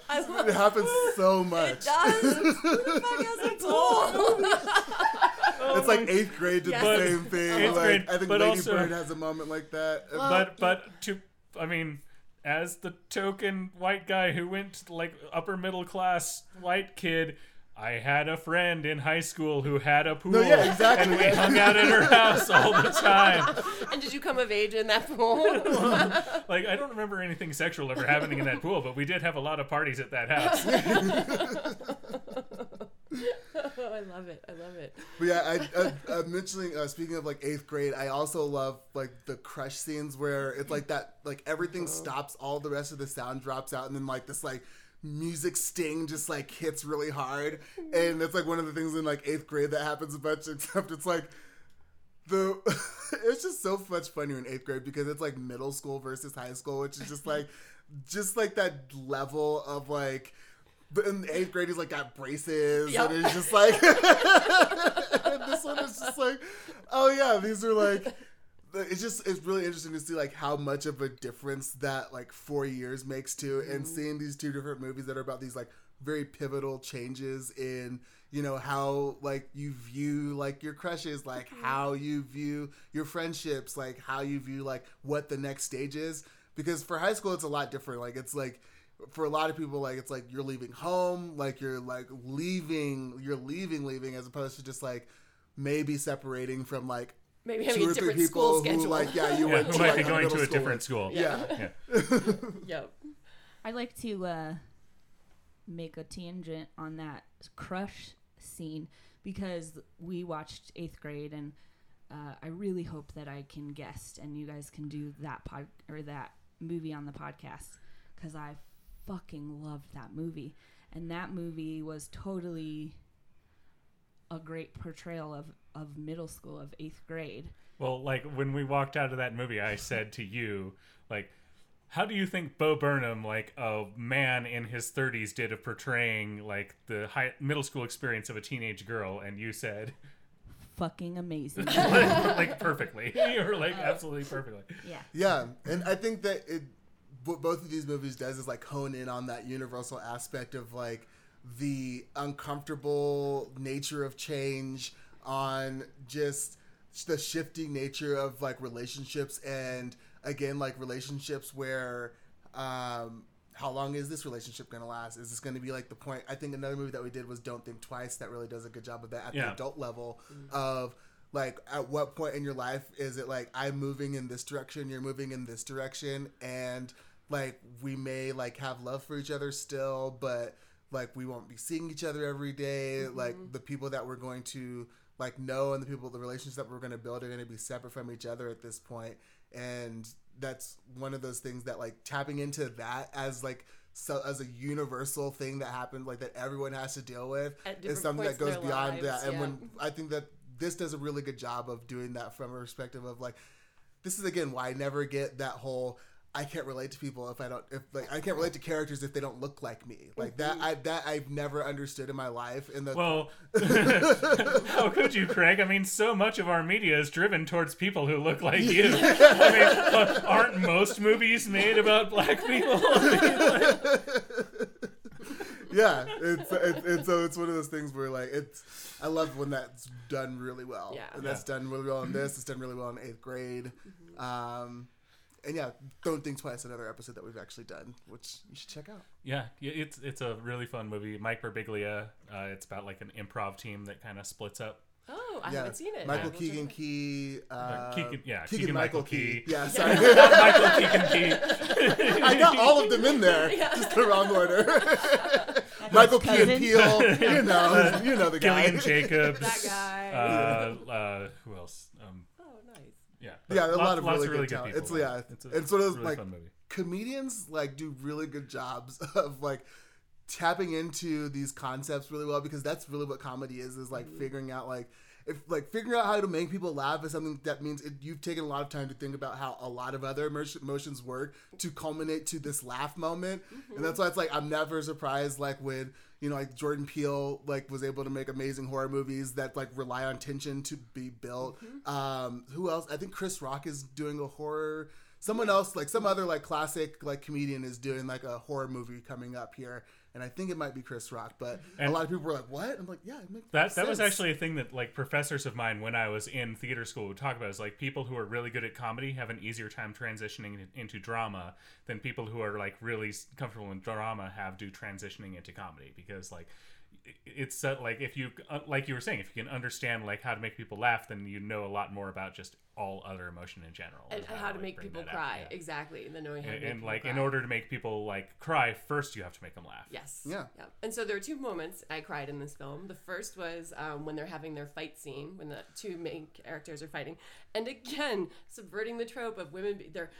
I love it happens so much. it. much. Does Who the fuck has a pool? It's like oh eighth grade did Yes. the same thing. Eighth like grade, I think but Lady also- Bird has a moment like that. Well, but but to I mean, as the token white guy who went like upper middle class white kid. I had a friend in high school who had a pool, yeah, exactly. and we hung out at her house all the time. and did you come of age in that pool? Like I don't remember anything sexual ever happening in that pool, but we did have a lot of parties at that house. oh, I love it. I love it. But yeah, I, I, I'm mentioning. Uh, speaking of like eighth grade, I also love like the crush scenes where it's like that, like everything stops, all the rest of the sound drops out, and then like this like music sting just like hits really hard, and it's like one of the things in like eighth grade that happens a bunch. Except it's like the it's just so much funnier in eighth grade because it's like middle school versus high school, which is just like just like that level of like. In eighth grade, he's like got braces, Yep. and it's just like and this one is just like, oh yeah, these are like. It's just it's really interesting to see like how much of a difference that like four years makes too, and mm-hmm. seeing these two different movies that are about these like very pivotal changes in you know how like you view like your crushes, like mm-hmm. how you view your friendships, like how you view like what the next stage is. Because for high school, it's a lot different. Like it's like for a lot of people like it's like you're leaving home like you're like leaving you're leaving leaving as opposed to just like maybe separating from like Maybe two having a or three different people school who schedule. like yeah you Yeah, went who to might like be a going to a school different with. school. yeah, Yeah. Yep. I'd like to uh, make a tangent on that crush scene because we watched eighth grade, and uh, I really hope that I can guest and you guys can do that pod or that movie on the podcast because I fucking loved that movie, and that movie was totally a great portrayal of of middle school of eighth grade. Well, like when we walked out of that movie, I said to you, like, how do you think Bo Burnham, like a man in his 30s, did of portraying like the high middle school experience of a teenage girl? And you said, Fucking amazing. like perfectly. You were like uh, absolutely perfectly. yeah. yeah and i think that it what both of these movies does is like hone in on that universal aspect of like the uncomfortable nature of change on just the shifting nature of like relationships and again like relationships where um how long is this relationship going to last? Is this going to be like the point i think another movie that we did was don't think twice that really does a good job of that at the adult level of like at what point in your life is it like i'm moving in this direction you're moving in this direction and like we may like have love for each other still but like we won't be seeing each other every day. like the people that we're going to like know and the people the relationships that we're going to build are going to be separate from each other at this point and that's one of those things that like tapping into that as like so as a universal thing that happened like that everyone has to deal with is something that goes beyond lives, that and yeah. when i think that this does a really good job of doing that from a perspective of like this is again why I never get that whole I can't relate to people if I don't if like I can't relate to characters if they don't look like me. Like that I that I've never understood in my life. In the Well, how could you, Craig? I mean, so much of our media is driven towards people who look like you. I mean, aren't most movies made about black people? yeah, it's it's it's, so it's one of those things where like it's I love when that's done really well. Yeah. and that's done really well in this. It's done really well in eighth grade. Um, and yeah, don't think twice. Another episode that we've actually done, which you should check out. yeah, yeah, it's it's a really fun movie. Mike Birbiglia. Uh, it's about like an improv team that kind of splits up. Oh, I yeah, haven't seen it. Michael We'll Keegan. Key. Uh, Keegan- yeah, Keegan, Keegan Michael, Michael Key. Key. Yeah, sorry. Michael Keegan Key. I got all of them in there, just the wrong order. Michael Key and cousin. Peele, you know, you know the guy. Gillian Jacobs. That guy. Uh, uh, who else? Nice. yeah, Yeah, a lots, lot of lots really, good, talent. people. It's yeah, it's, a, it's one of those really like comedians like do really good jobs of like tapping into these concepts really well because that's really what comedy is is like mm-hmm. figuring out like if like figuring out how to make people laugh is something that means it, you've taken a lot of time to think about how a lot of other emotions work to culminate to this laugh moment. And that's why it's like i'm never surprised like when you know like jordan peele like was able to make amazing horror movies that like rely on tension to be built. Um who else? I think chris rock is doing a horror someone else like some other like classic like comedian is doing like a horror movie coming up here and i think it might be chris rock but a lot of people were like what? I'm like yeah it makes That that was actually a thing that like professors of mine when I was in theater school would talk about is like people who are really good at comedy have an easier time transitioning into drama than people who are like really comfortable in drama have do transitioning into comedy because like it's uh, like if you uh, like you were saying if you can understand like how to make people laugh then you know a lot more about just all other emotion in general And how to like, make people cry. yeah. Exactly. And then knowing how to and, make and people like in order to make people like cry first you have to make them laugh Yes. Yeah. And so there are two moments I cried in this film. The first was um, when they're having their fight scene, when the two main characters are fighting, and again subverting the trope of women. be- They're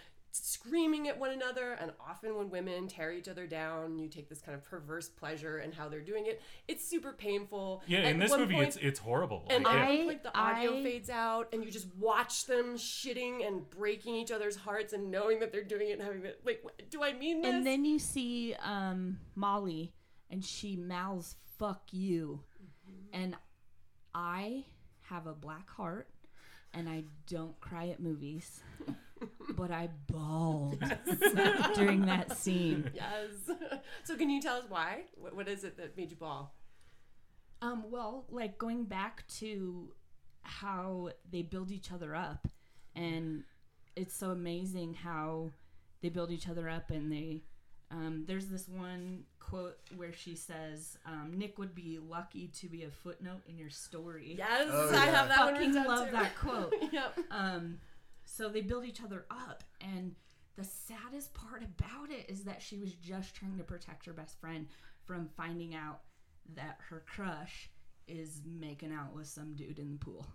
screaming at one another, and often when women tear each other down, you take this kind of perverse pleasure in how they're doing it. It's super painful. yeah At in this movie point- it's it's horrible and Like, at one I- point, the audio I- fades out, and you just watch them shitting and breaking each other's hearts, and knowing that they're doing it, and having the like, what- do I mean this? And then you see um, Molly, and she mouths "fuck you," and I have a black heart, and I don't cry at movies, but I bawled during that scene. yes. so can you tell us why? What, what is it that made you bawl? Um, well, like going back to how they build each other up, and it's so amazing how they build each other up, and they. Um, there's this one quote where she says, um, "Nick would be lucky to be a footnote in your story." Yes, Oh, I have that one fucking written down love too. that quote. yep. Um, so they build each other up, and the saddest part about it is that she was just trying to protect her best friend from finding out that her crush is making out with some dude in the pool,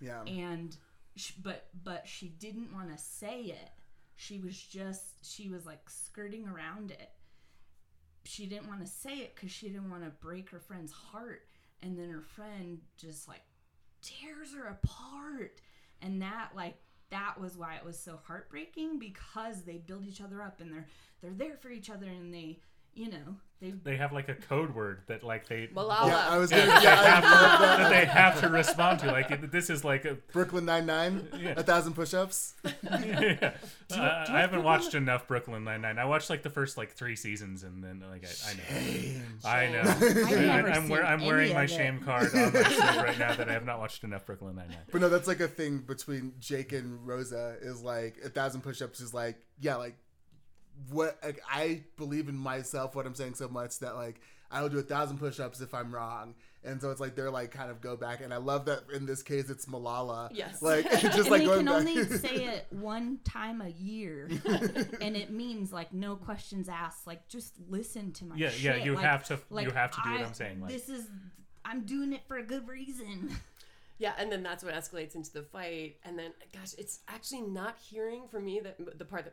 yeah and sh- but but she didn't want to say it. She was just she was like skirting around it. She didn't want to say it because she didn't want to break her friend's heart, and then her friend just like tears her apart and that like that was why it was so heartbreaking because they build each other up and they're they're there for each other and they you know they they have like a code word that like they Malala. yeah i was Yeah, gonna they yeah, I have that that. they have to respond to. Like this is like a. brooklyn nine-nine Yeah. a thousand push-ups Uh, I haven't watched enough Brooklyn Nine Nine. I watched like the first like three seasons, and then like I, I know, I know. I've I, never am seen I'm wearing my shame card on my sleeve right now that I have not watched enough Brooklyn Nine Nine. But no, that's like a thing between Jake and Rosa is like a thousand push-ups is like yeah like what like, I believe in myself what I'm saying so much that like I will do a thousand push-ups if I'm wrong and so it's like they're like kind of go back and I love that in this case it's Malala Yes. like just and like they going can back only say it one time a year and it means like no questions asked like just listen to my Yeah, shit. yeah. You Like- have to. like, you have to do what I- I'm saying. Like, this is i'm doing it for a good reason Yeah, and then that's what escalates into the fight. And then, gosh, it's actually not hearing for me that the part that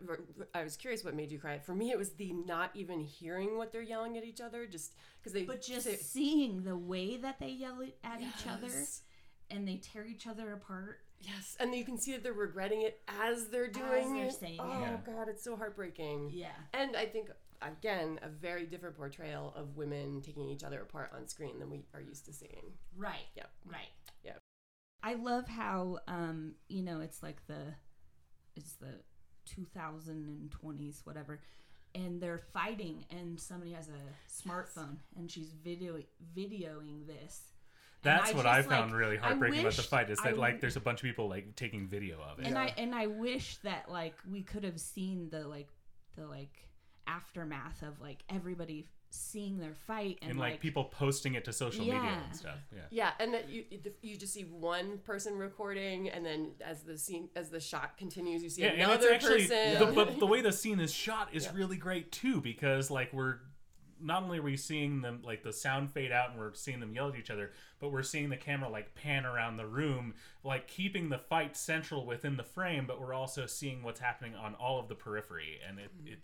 I was curious what made you cry. For me, it was the not even hearing what they're yelling at each other, just because they. but just say- seeing the way that they yell at each other and they tear each other apart Yes, and you can see that they're regretting it as they're doing they're it. saying oh. Yeah. god, it's so heartbreaking. Yeah. And I think again, a very different portrayal of women taking each other apart on screen than we are used to seeing. Right. Yep. Right. Yep. I love how um, you know, it's like the it's the 2020s whatever and they're fighting and somebody has a smartphone and she's video videoing this. That's what I found like, really I heartbreaking about the fight is that I- like there's a bunch of people like taking video of it. and Yeah. I and I wish that like we could have seen the like the like aftermath of like everybody seeing their fight and, and like, people posting it to social media and stuff. Yeah. Yeah, and that you you just see one person recording, and then as the scene as the shot continues, you see Yeah, and another it's actually person. the, but the way the scene is shot is Yeah. really great too because like we're not only are we seeing them like the sound fade out and we're seeing them yell at each other, but we're seeing the camera like pan around the room, like keeping the fight central within the frame, but we're also seeing what's happening on all of the periphery. And it, it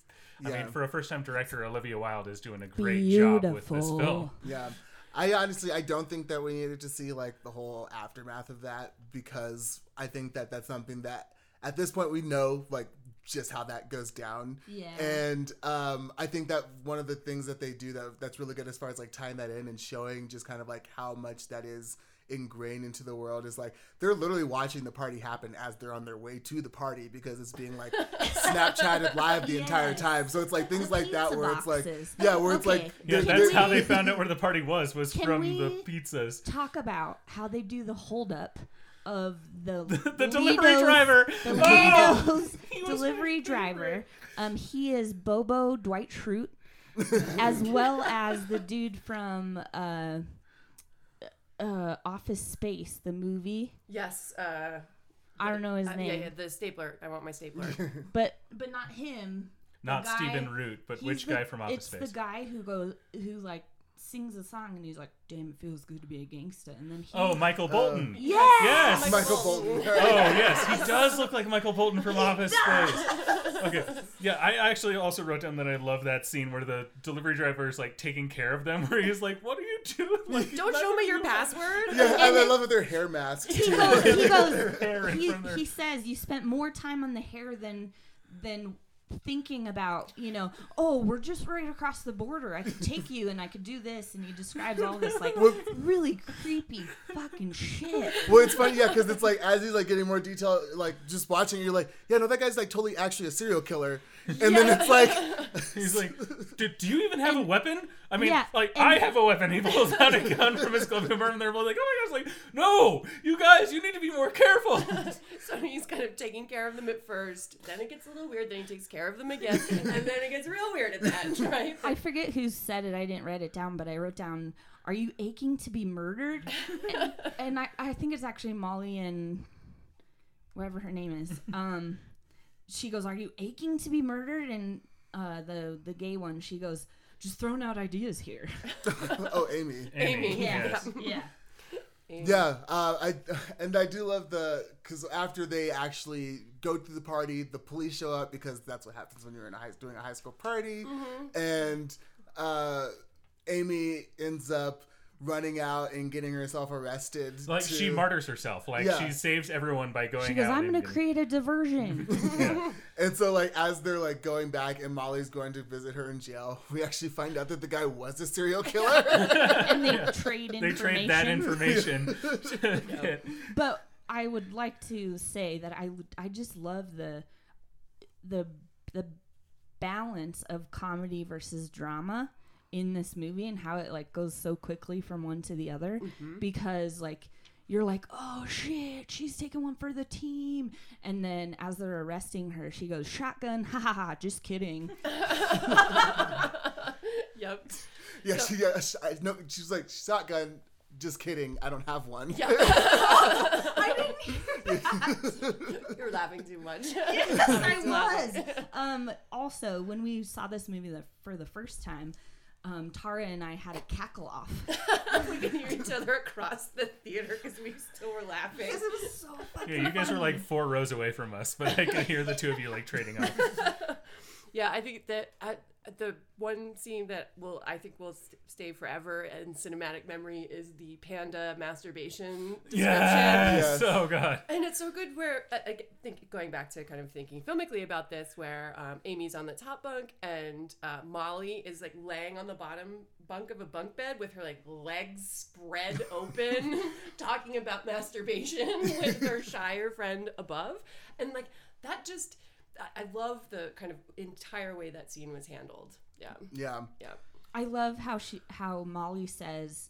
I Yeah. mean, for a first time director, Olivia Wilde is doing a great job with this film. Yeah. I honestly I don't think that we needed to see like the whole aftermath of that because I think that that's something that at this point we know like just how that goes down. Yeah. And um I think that one of the things that they do that that's really good as far as like tying that in and showing just kind of like how much that is ingrained into the world is like they're literally watching the party happen as they're on their way to the party because it's being like Snapchatted live the entire time. So it's like things The like that pizza where it's like yeah, where it's like Yeah, they're- that's they're- how they found out where the party was was from the pizzas. talk about how they do the holdup of the The delivery Legos- driver. the Oh! Legos He was my delivery driver. Um, he is Bobo Dwight Schrute, as well as the dude from uh, uh, Office Space, the movie. yes, uh, I don't know his uh, name, yeah, yeah, the stapler. I want my stapler. but but not him. Not guy- Stephen Root, but which the- guy from Office It's Space? the guy who goes who like sings a song and he's like, "Damn, it feels good to be a gangster." and then he. Oh, Michael uh, Bolton. yeah. Yes. Michael Bolton. Oh yes, he does look like Michael Bolton from Office Space. Okay, yeah, I actually also wrote down that I love that scene where the delivery driver is like taking care of them, where he's like, "What are you doing? Like, Don't show me your password. Yeah, and I love it. Their hair masks. he too. goes, he goes hair he, their- he says you spent more time on the hair than than thinking about you know oh we're just right across the border. I could take you and i could do this. And he describes all this like really creepy fucking shit. Well, it's funny, yeah, because it's like as he's like getting more detail, like just watching, you're like, yeah, no, that guy's like totally actually a serial killer, and then it's like, He's like, do, do you even have a weapon? I mean, Yeah, like, and- I have a weapon. He pulls out a gun from his glove compartment. and They're both like, oh my gosh, like, no, you guys, you need to be more careful. So he's kind of taking care of them at first. Then it gets a little weird. Then he takes care of them again, and then it gets real weird at the end, right? i forget who said it i didn't write it down but i wrote down are you aching to be murdered and, and I, I think it's actually molly and whatever her name is um she goes are you aching to be murdered? And uh the the gay one she goes just throwing out ideas here. Oh, Amy. Amy, yes. yeah. Yeah, uh, I and I do love the because after they actually go to the party, the police show up because that's what happens when you're in a high doing a high school party, and uh, Amy ends up running out and getting herself arrested. Like, to- she martyrs herself. Like, Yeah. she saves everyone by going she goes out. i'm gonna create a diversion Yeah. And so, like, as they're like going back, and Molly's going to visit her in jail, we actually find out that the guy was a serial killer. and they trade information. They information trade that information. to but I would like to say that I I just love the the the balance of comedy versus drama in this movie and how it like goes so quickly from one to the other because like you're like oh shit she's taking one for the team and then as they're arresting her she goes shotgun ha ha ha just kidding Yep. yeah, she, yeah, she, I, no, she's like shotgun. Just kidding, I don't have one. Yeah. I didn't You're laughing too much. Yes, I was. Um, also, when we saw this movie the, for the first time, um, Tara and I had a cackle off. we can hear each other across the theater because we still were laughing. Because it was so fucking yeah, you guys were like four rows away from us, but I could hear the two of you like trading off. Yeah, I think that I, the one scene that will I think will st- stay forever in cinematic memory is the panda masturbation description. Yes. Yes. Oh god. And it's so good where I, I think going back to kind of thinking filmically about this, where um, Amy's on the top bunk and uh, Molly is like laying on the bottom bunk of a bunk bed with her like legs spread open, talking about masturbation with her shyer friend above, and like that just I, I love the kind of entire way that scene was handled. Yeah, Yeah. yeah. I love how she how Molly says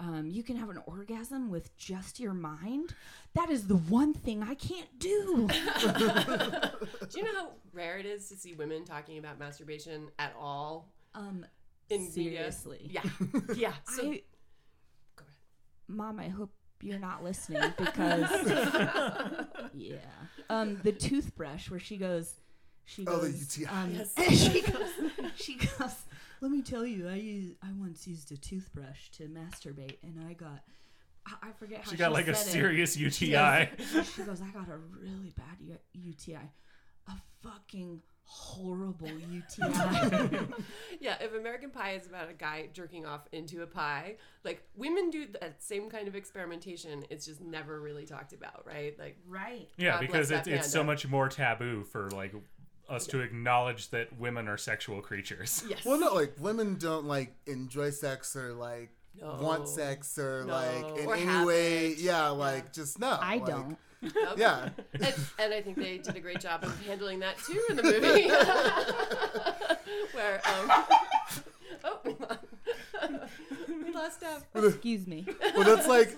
um, you can have an orgasm with just your mind. That is the one thing I can't do. Do you know how rare it is to see women talking about masturbation at all Um, in media? seriously. Yeah, yeah. So, I, Go ahead. Mom, I hope you're not listening because yeah. Um, the toothbrush where she goes, she goes. Oh, the UTI. Um, Yes. she goes. She goes. Let me tell you, I use, I once used a toothbrush to masturbate, and I got. I, I forget how She got like a said it. serious She UTI. goes, she goes, I got a really bad UTI, a fucking horrible UTI. Yeah, if American Pie is about a guy jerking off into a pie, like women do that same kind of experimentation. It's just never really talked about, right? Like, right. Yeah, God because bless it's it's so much more taboo for like us to acknowledge that women are sexual creatures. yes. Well, no, like women don't like enjoy sex or like No. want sex or No. like in Or any way. it. Yeah, like just no. I like- don't. Nope. Yeah. And, and I think they did a great job of handling that too in the movie. Where, um, oh, we lost Deb. Excuse me. Well, that's like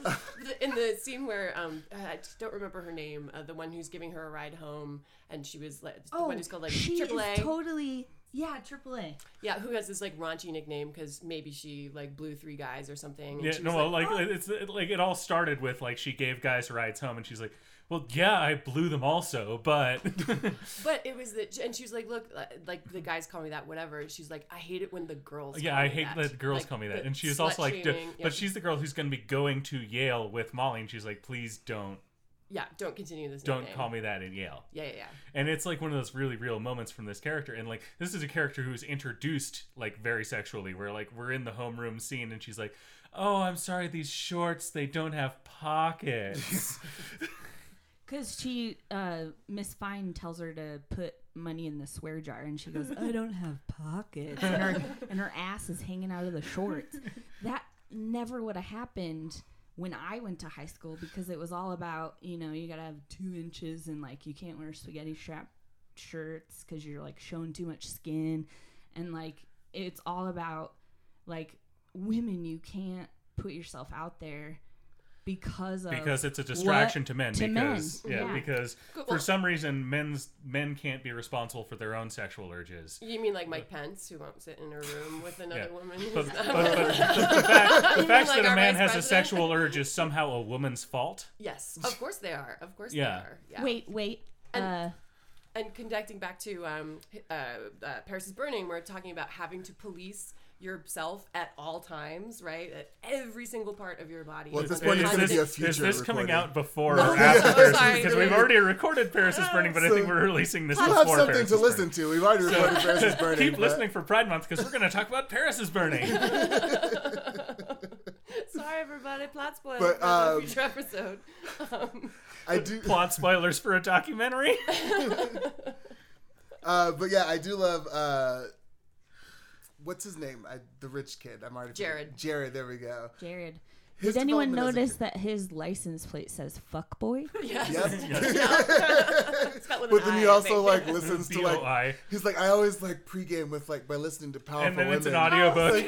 in the scene where um I just don't remember her name, uh, the one who's giving her a ride home, and she was like the one who's called like Oh, she AAA. is totally yeah, AAA. yeah, who has this like raunchy nickname because maybe she like blew three guys or something. Yeah, no, was well, like, like it's it, like it all started with like she gave guys rides home, and she's like, "Well, yeah, I blew them also, but But it was that, and she was like, "Look, uh, like the guys call me that, whatever." She's like, "I hate it when the girls." yeah, call I me hate that. that girls Like, call me that." And she was also like, yeah. "But she's the girl who's going to be going to Yale with Molly," and she's like, "Please don't, yeah, don't continue this. don't nickname. call me that in Yale." Yeah, yeah, yeah. and it's like one of those really real moments from this character and like this is a character who's introduced like very sexually where like we're in the homeroom scene and she's like oh i'm sorry these shorts they don't have pockets Because she, uh, Miss Fine tells her to put money in the swear jar, and she goes, "I don't have pockets," and her and her ass is hanging out of the shorts. That never would have happened when I went to high school because it was all about you know you gotta have two inches and like you can't wear spaghetti strap shirts because you're like showing too much skin, and like it's all about like women you can't put yourself out there because of because it's a distraction to men to men, because yeah, yeah. because Good- for some reason men's men can't be responsible for their own sexual urges You mean like Mike Pence, who won't sit in a room with another Yeah. woman? but, but, but the, the fact, the fact like that a man vice has a sexual urge is somehow a woman's fault yes, of course they are. Of course Yeah. they are. Yeah. Wait, wait. And- uh, and connecting back to um, uh, uh, Paris is Burning, we're talking about having to police yourself at all times, right? At every single part of your body. Well, at this Is point, it's constant- gonna be a is future this coming out before No. or after Oh, Paris sorry. because we've already recorded Paris is Burning, but I think we're releasing this we'll before have something Paris to listen Burning. to. We've already recorded Paris is burning. Keep but- listening for Pride Month because we're going to talk about Paris is Burning. Sorry, everybody. Plot spoiler But, for um, the future episode. Um, I do. Plot spoilers for a documentary. Uh, but yeah, I do love. Uh, what's his name? I, the rich kid. I'm already Jared. Jared. There we go. Jared. His Did anyone development as a notice that his license plate says "fuck boy"? yes. Yep. Spelled with but then I, he I also think. like listens to like. B-O-I. He's like, I always like pregame with like by listening to powerful And then women. it's an audiobook.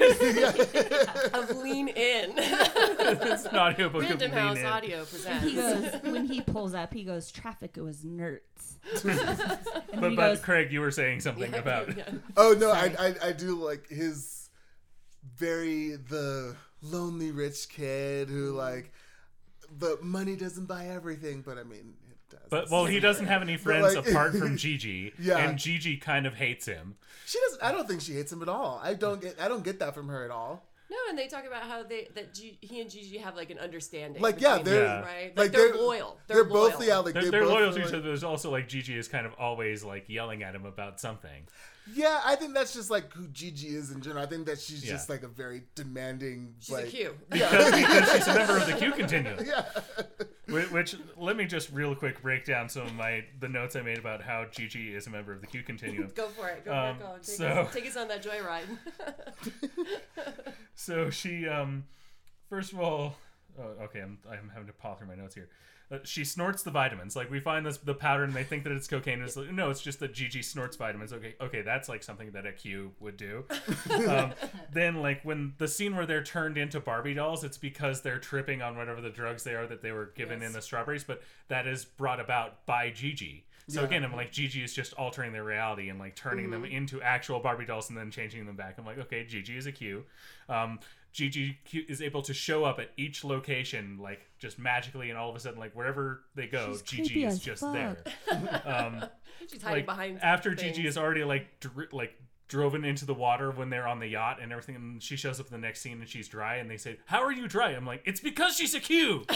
of Lean In. it's an audiobook of Random Lean House In. Audio presents. He goes when he pulls up. He goes, "Traffic was nerds." and But, he but goes, Craig, you were saying something about. Yeah. Oh no, I, I I do like his very the lonely rich kid who mm. like the money doesn't buy everything, but I mean it does. But well, he doesn't have any friends like- apart from Gigi, Yeah. and Gigi kind of hates him. she doesn't. I don't think she hates him at all. I don't get. I don't get that from her at all. No, and they talk about how they that G, he and Gigi have like an understanding. Like, yeah, they're- them, Yeah. right. Like, like, they're, they're- loyal. They're, They're, both loyal. yeah, like They're, they they're loyal to each other. There's also like Gigi is kind of always like yelling at him about something. Yeah, I think that's just like who Gigi is in general. I think that she's Yeah. just like a very demanding. She's like, a Q. because, because she's a member of the Q continuum. Yeah. Which, which let me just real quick break down some of my the notes I made about how Gigi is a member of the Q continuum. Go for it. Go Um, for it. Take, so- us, take us on that joyride. So she, um, first of all, oh, okay, I'm, I'm having to plow through my notes here. Uh, she snorts the vitamins. Like we find this the powder, and they think that it's cocaine. It's like, no, it's just that Gigi snorts vitamins. Okay, okay, that's like something that a Q would do. um, then, like when the scene where they're turned into Barbie dolls, it's because they're tripping on whatever the drugs they are that they were given in the strawberries. But that is brought about by Gigi. So Yeah. again, I'm like Gigi is just altering their reality and like turning them into actual Barbie dolls and then changing them back. I'm like, okay, Gigi is a Q. Um, Gigi is able to show up at each location like just magically, and all of a sudden, like wherever they go, She's Gigi is just fuck. there. Um, She's hiding like behind. after things. Gigi is already like dr- like driven into the water when they're on the yacht and everything and she shows up in the next scene and she's dry and they say how are you dry? I'm like it's because she's a q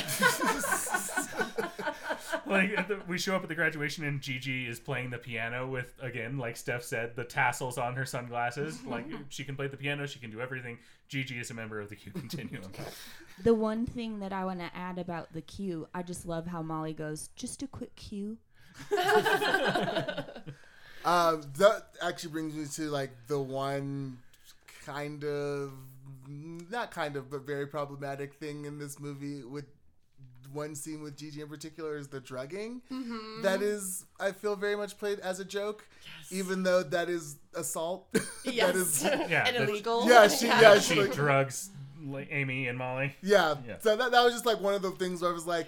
like at the, we show up at the graduation and gigi is playing the piano with again like steph said the tassels on her sunglasses. Like she can play the piano she can do everything. Gigi is a member of the q continuum. The one thing that I want to add about the Q, I just love how Molly goes, just a quick cue. Um, that actually brings me to like the one kind of not kind of but very problematic thing in this movie with one scene with Gigi in particular is the drugging. Mm-hmm. That is, I feel very much played as a joke, even though that is assault. Yes. that is, Yeah, and illegal. Yeah, she- yeah, she like- drugs amy and molly yeah. Yeah. So that, that was just like one of the things where I was like,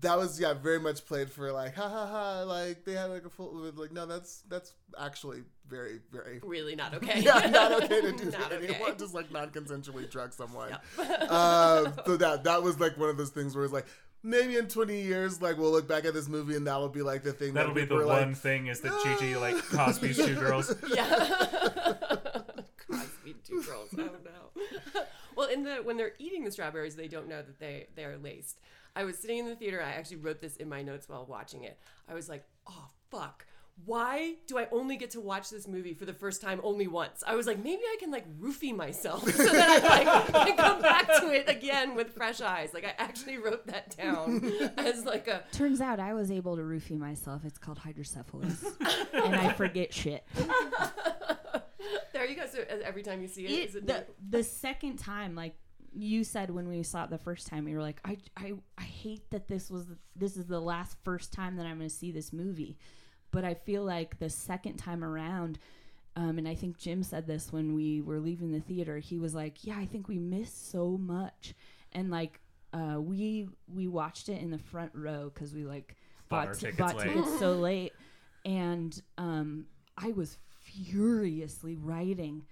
that was yeah very much played for like ha ha ha like they had like a full like no that's that's actually very very Really not okay. yeah, not okay to do Not that okay. anymore. Just like non-consensually drug someone. uh, so that that was like one of those things where it's like maybe in 20 years, like we'll look back at this movie and that'll be like the thing. that'll that be the one like, thing is that gigi like cosby's two girls Yeah. Cosby two girls. Oh no. well, in the when they're eating the strawberries, they don't know that they they are laced. I was sitting in the theater. I actually wrote this in my notes while watching it. I was like, oh fuck. Why do I only get to watch this movie for the first time only once? I was like, maybe I can like roofie myself so that I like can come back to it again with fresh eyes. Like I actually wrote that down as like a Turns out I was able to roofie myself. It's called hydrocephalus. and I forget shit. there you go. So uh, every time you see it, It, is it the, the second time, like you said when we saw it the first time, you were like, I, I, I hate that this was this is the last first time that I'm going to see this movie. But I feel like the second time around, um, and I think Jim said this when we were leaving the theater. He was like, "Yeah, I think we missed so much," and like uh, we we watched it in the front row because we like Bought bought tickets bought late. tickets so late, and um, I was furiously writing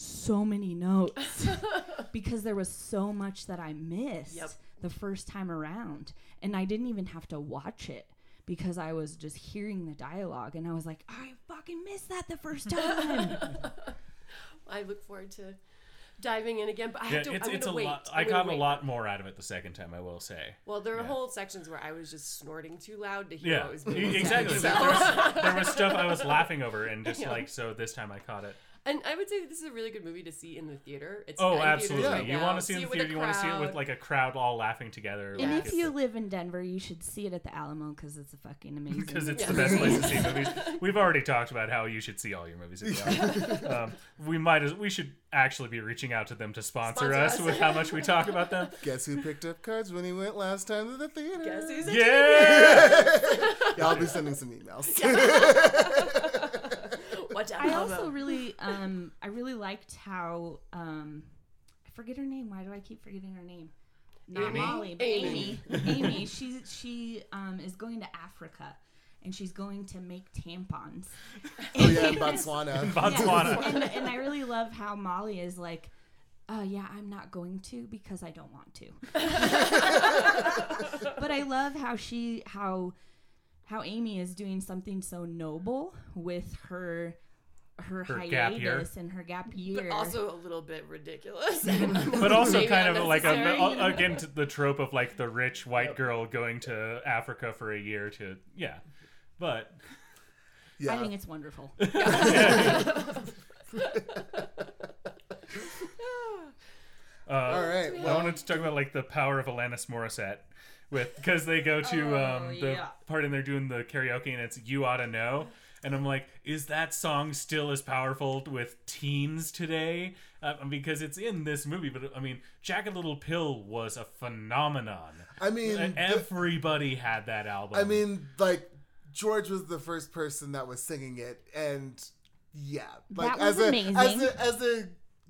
so many notes because there was so much that I missed Yep. the first time around, and I didn't even have to watch it because I was just hearing the dialogue, and I was like, I fucking missed that the first time. I look forward to diving in again, but I yeah have to. it's, I'm it's a gonna wait. lot I'm i got a lot more out of it the second time i will say Well, there were Yeah. whole sections where I was just snorting too loud to hear Yeah, what was being said. exactly. So- There, there was, there was stuff I was laughing over, and just Yeah. like so, this time I caught it. And I would say that this is a really good movie to see in the theater. It's Oh, absolutely! right you want to see it in the with theater. a You want to see it with crowd. like a crowd all laughing together. And like, if you live in Denver, you should see it at the Alamo because it's a fucking amazing. because it's Yeah. the best place to see movies. We've already talked about how you should see all your movies. At the Alamo. um, we might as we should actually be reaching out to them to sponsor, Sponsor us us. with how much we talk about them. Guess who picked up cards when he went last time to the theater? Guess who's Yeah. Yeah, I'll be sending some emails. Watch out, I also really, um, I really liked how, um, I forget her name. Why do I keep forgetting her name? Not Amy? Molly, but Amy. Amy. Amy. She she um is going to Africa, and she's going to make tampons. oh yeah, in Botswana. Botswana. and, and I really love how Molly is like, uh, yeah, I'm not going to because I don't want to. but I love how she how how Amy is doing something so noble with her her, Her gap year. hiatus and her gap year. But also a little bit ridiculous. but also kind of like a, a- again to the trope of like the rich white girl going to Africa for a year to yeah, but Yeah. I think it's wonderful. uh, All right. I wanted to talk about like the power of Alanis Morissette with because they go to Oh, um, the yeah. part and they're doing the karaoke and it's you oughta know and I'm like is that song still as powerful with teens today uh, because it's in this movie but I mean Jagged Little Pill was a phenomenon I mean, And the- everybody had that album I mean, like George was the first person that was singing it, and yeah, like That was as a amazing. as a as a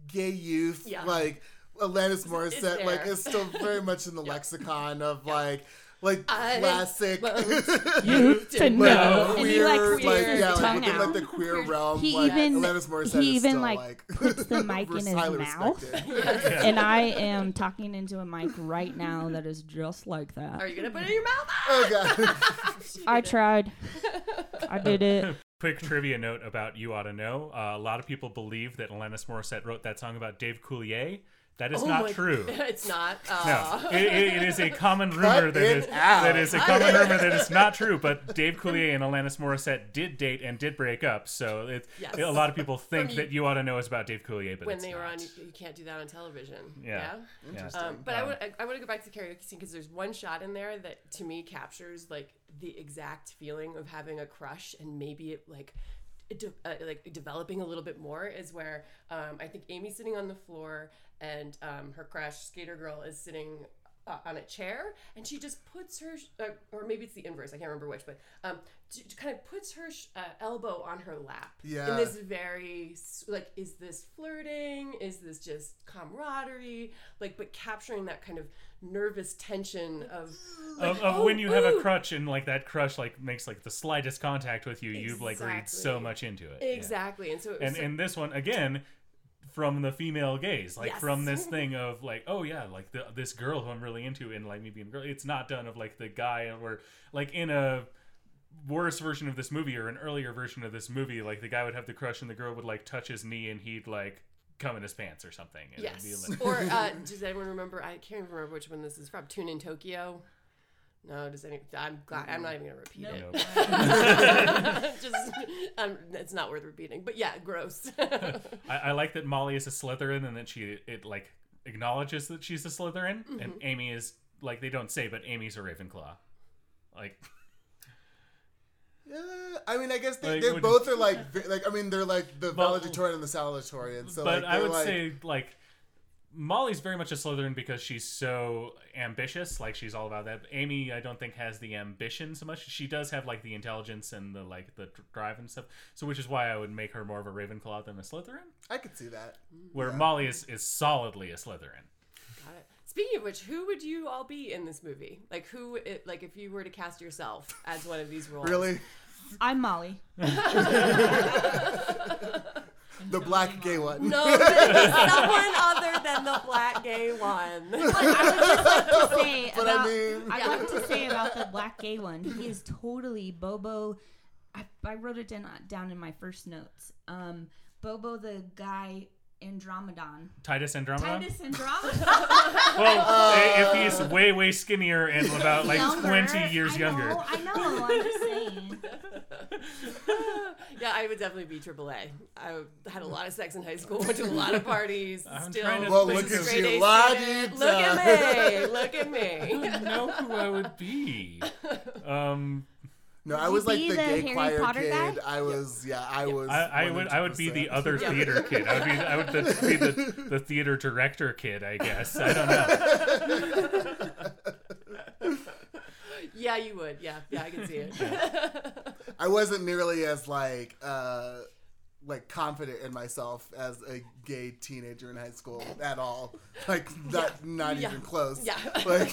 gay youth, Yeah. like Alanis Morissette, like there. is still very much in the lexicon of like like I classic. You to know. Like and he like queer, sticks like yeah, like within like the queer realm, He like even- Alanis Morissette he is even, still, like, like puts the mic in his mouth. respected. and I am talking into a mic right now that is just like that. Are you gonna put it in your mouth? Oh god. I tried. I did it. Quick trivia note about You Ought to Know. Uh, a lot of people believe that Alanis Morissette wrote that song about Dave Coulier. That is Oh not my- true. it's not. No, Uh, it, it- it is a common rumor that it is out. that is a common rumor that is not true. But Dave Coulier and Alanis Morissette did date and did break up. So it, Yes. a lot of people think From that you ought to know is about Dave Coulier, but when it's they were not. on, you, you can't do that on television. Yeah. Yeah. Yeah. Um, but I Um, would I, I want to go back to the karaoke scene because there's one shot in there that to me captures like the exact feeling of having a crush and maybe it like it de- uh, like developing a little bit more is where um, I think Amy's sitting on the floor and um, her crush skater girl is sitting uh, on a chair and she just puts her uh, or maybe it's the inverse I can't remember which but um, t- t- kind of puts her sh- uh, elbow on her lap Yeah. in this very like is this flirting is this just camaraderie like but capturing that kind of nervous tension of like, of, of oh, when you have a ooh. crutch and like that crush like makes like the slightest contact with you, you like read so much into it. Yeah. exactly and so it was and so- in this one again from the female gaze like Yes. from this thing of like oh yeah like the, this girl who i'm really into and like me being a girl it's not done of like the guy where like in a worse version of this movie or an earlier version of this movie like the guy would have the crush and the girl would like touch his knee and he'd like come in his pants or something. And yes be like, or uh, does anyone remember i can't even remember which one this is from tune in tokyo no does any i'm glad i'm not even gonna repeat Nope. it just um, it's not worth repeating but yeah gross I, I like that molly is a slytherin and that she it like acknowledges that she's a slytherin and Mm-hmm. amy is like they don't say but amy's a ravenclaw like Yeah, I mean, I guess they, Like, they would- both are like, like I mean, they're like the But- valedictorian and the salutatorian. So, but like, I they're would like, say like Molly's very much a Slytherin because she's so ambitious. Like she's all about that. Amy, I don't think has the ambition so much. She does have like the intelligence and the like the drive and stuff. So which is why I would make her more of a Ravenclaw than a Slytherin. I could see that. Where Molly is is solidly a Slytherin. Got it. Speaking of which, who would you all be in this movie? Like who? It, like if you were to cast yourself as one of these roles. Really, I'm Molly. the black gay one. No, but someone other than the black gay one. But I would just like to say But I mean- I want to say about the black gay one. He is totally Bobo. I, I wrote it down down in my first notes. Um, Bobo, the guy Andromedon. Titus Andromedon. Titus Andromedon. Well, Uh, if he's way way skinnier and about like Younger. twenty years I younger. Know, I know. I'm just saying. yeah, I would definitely be AAA. I had a lot of sex in high school, went to a lot of parties. I'm still, trying to Well, look at you, A Look at me. Look at me. I know who I would be. Um, No, I was like the, the gay Harry choir Potter kid. guy? I was, yeah, I was. I, I would I would be the other Yeah. theater kid. I would be I would the, be the, the theater director kid. I guess I don't know. Yeah, you would. Yeah, yeah, I can see it. I wasn't nearly as like, uh, like confident in myself as a gay teenager in high school at all. Like not, not Yeah. even close. Yeah. Like,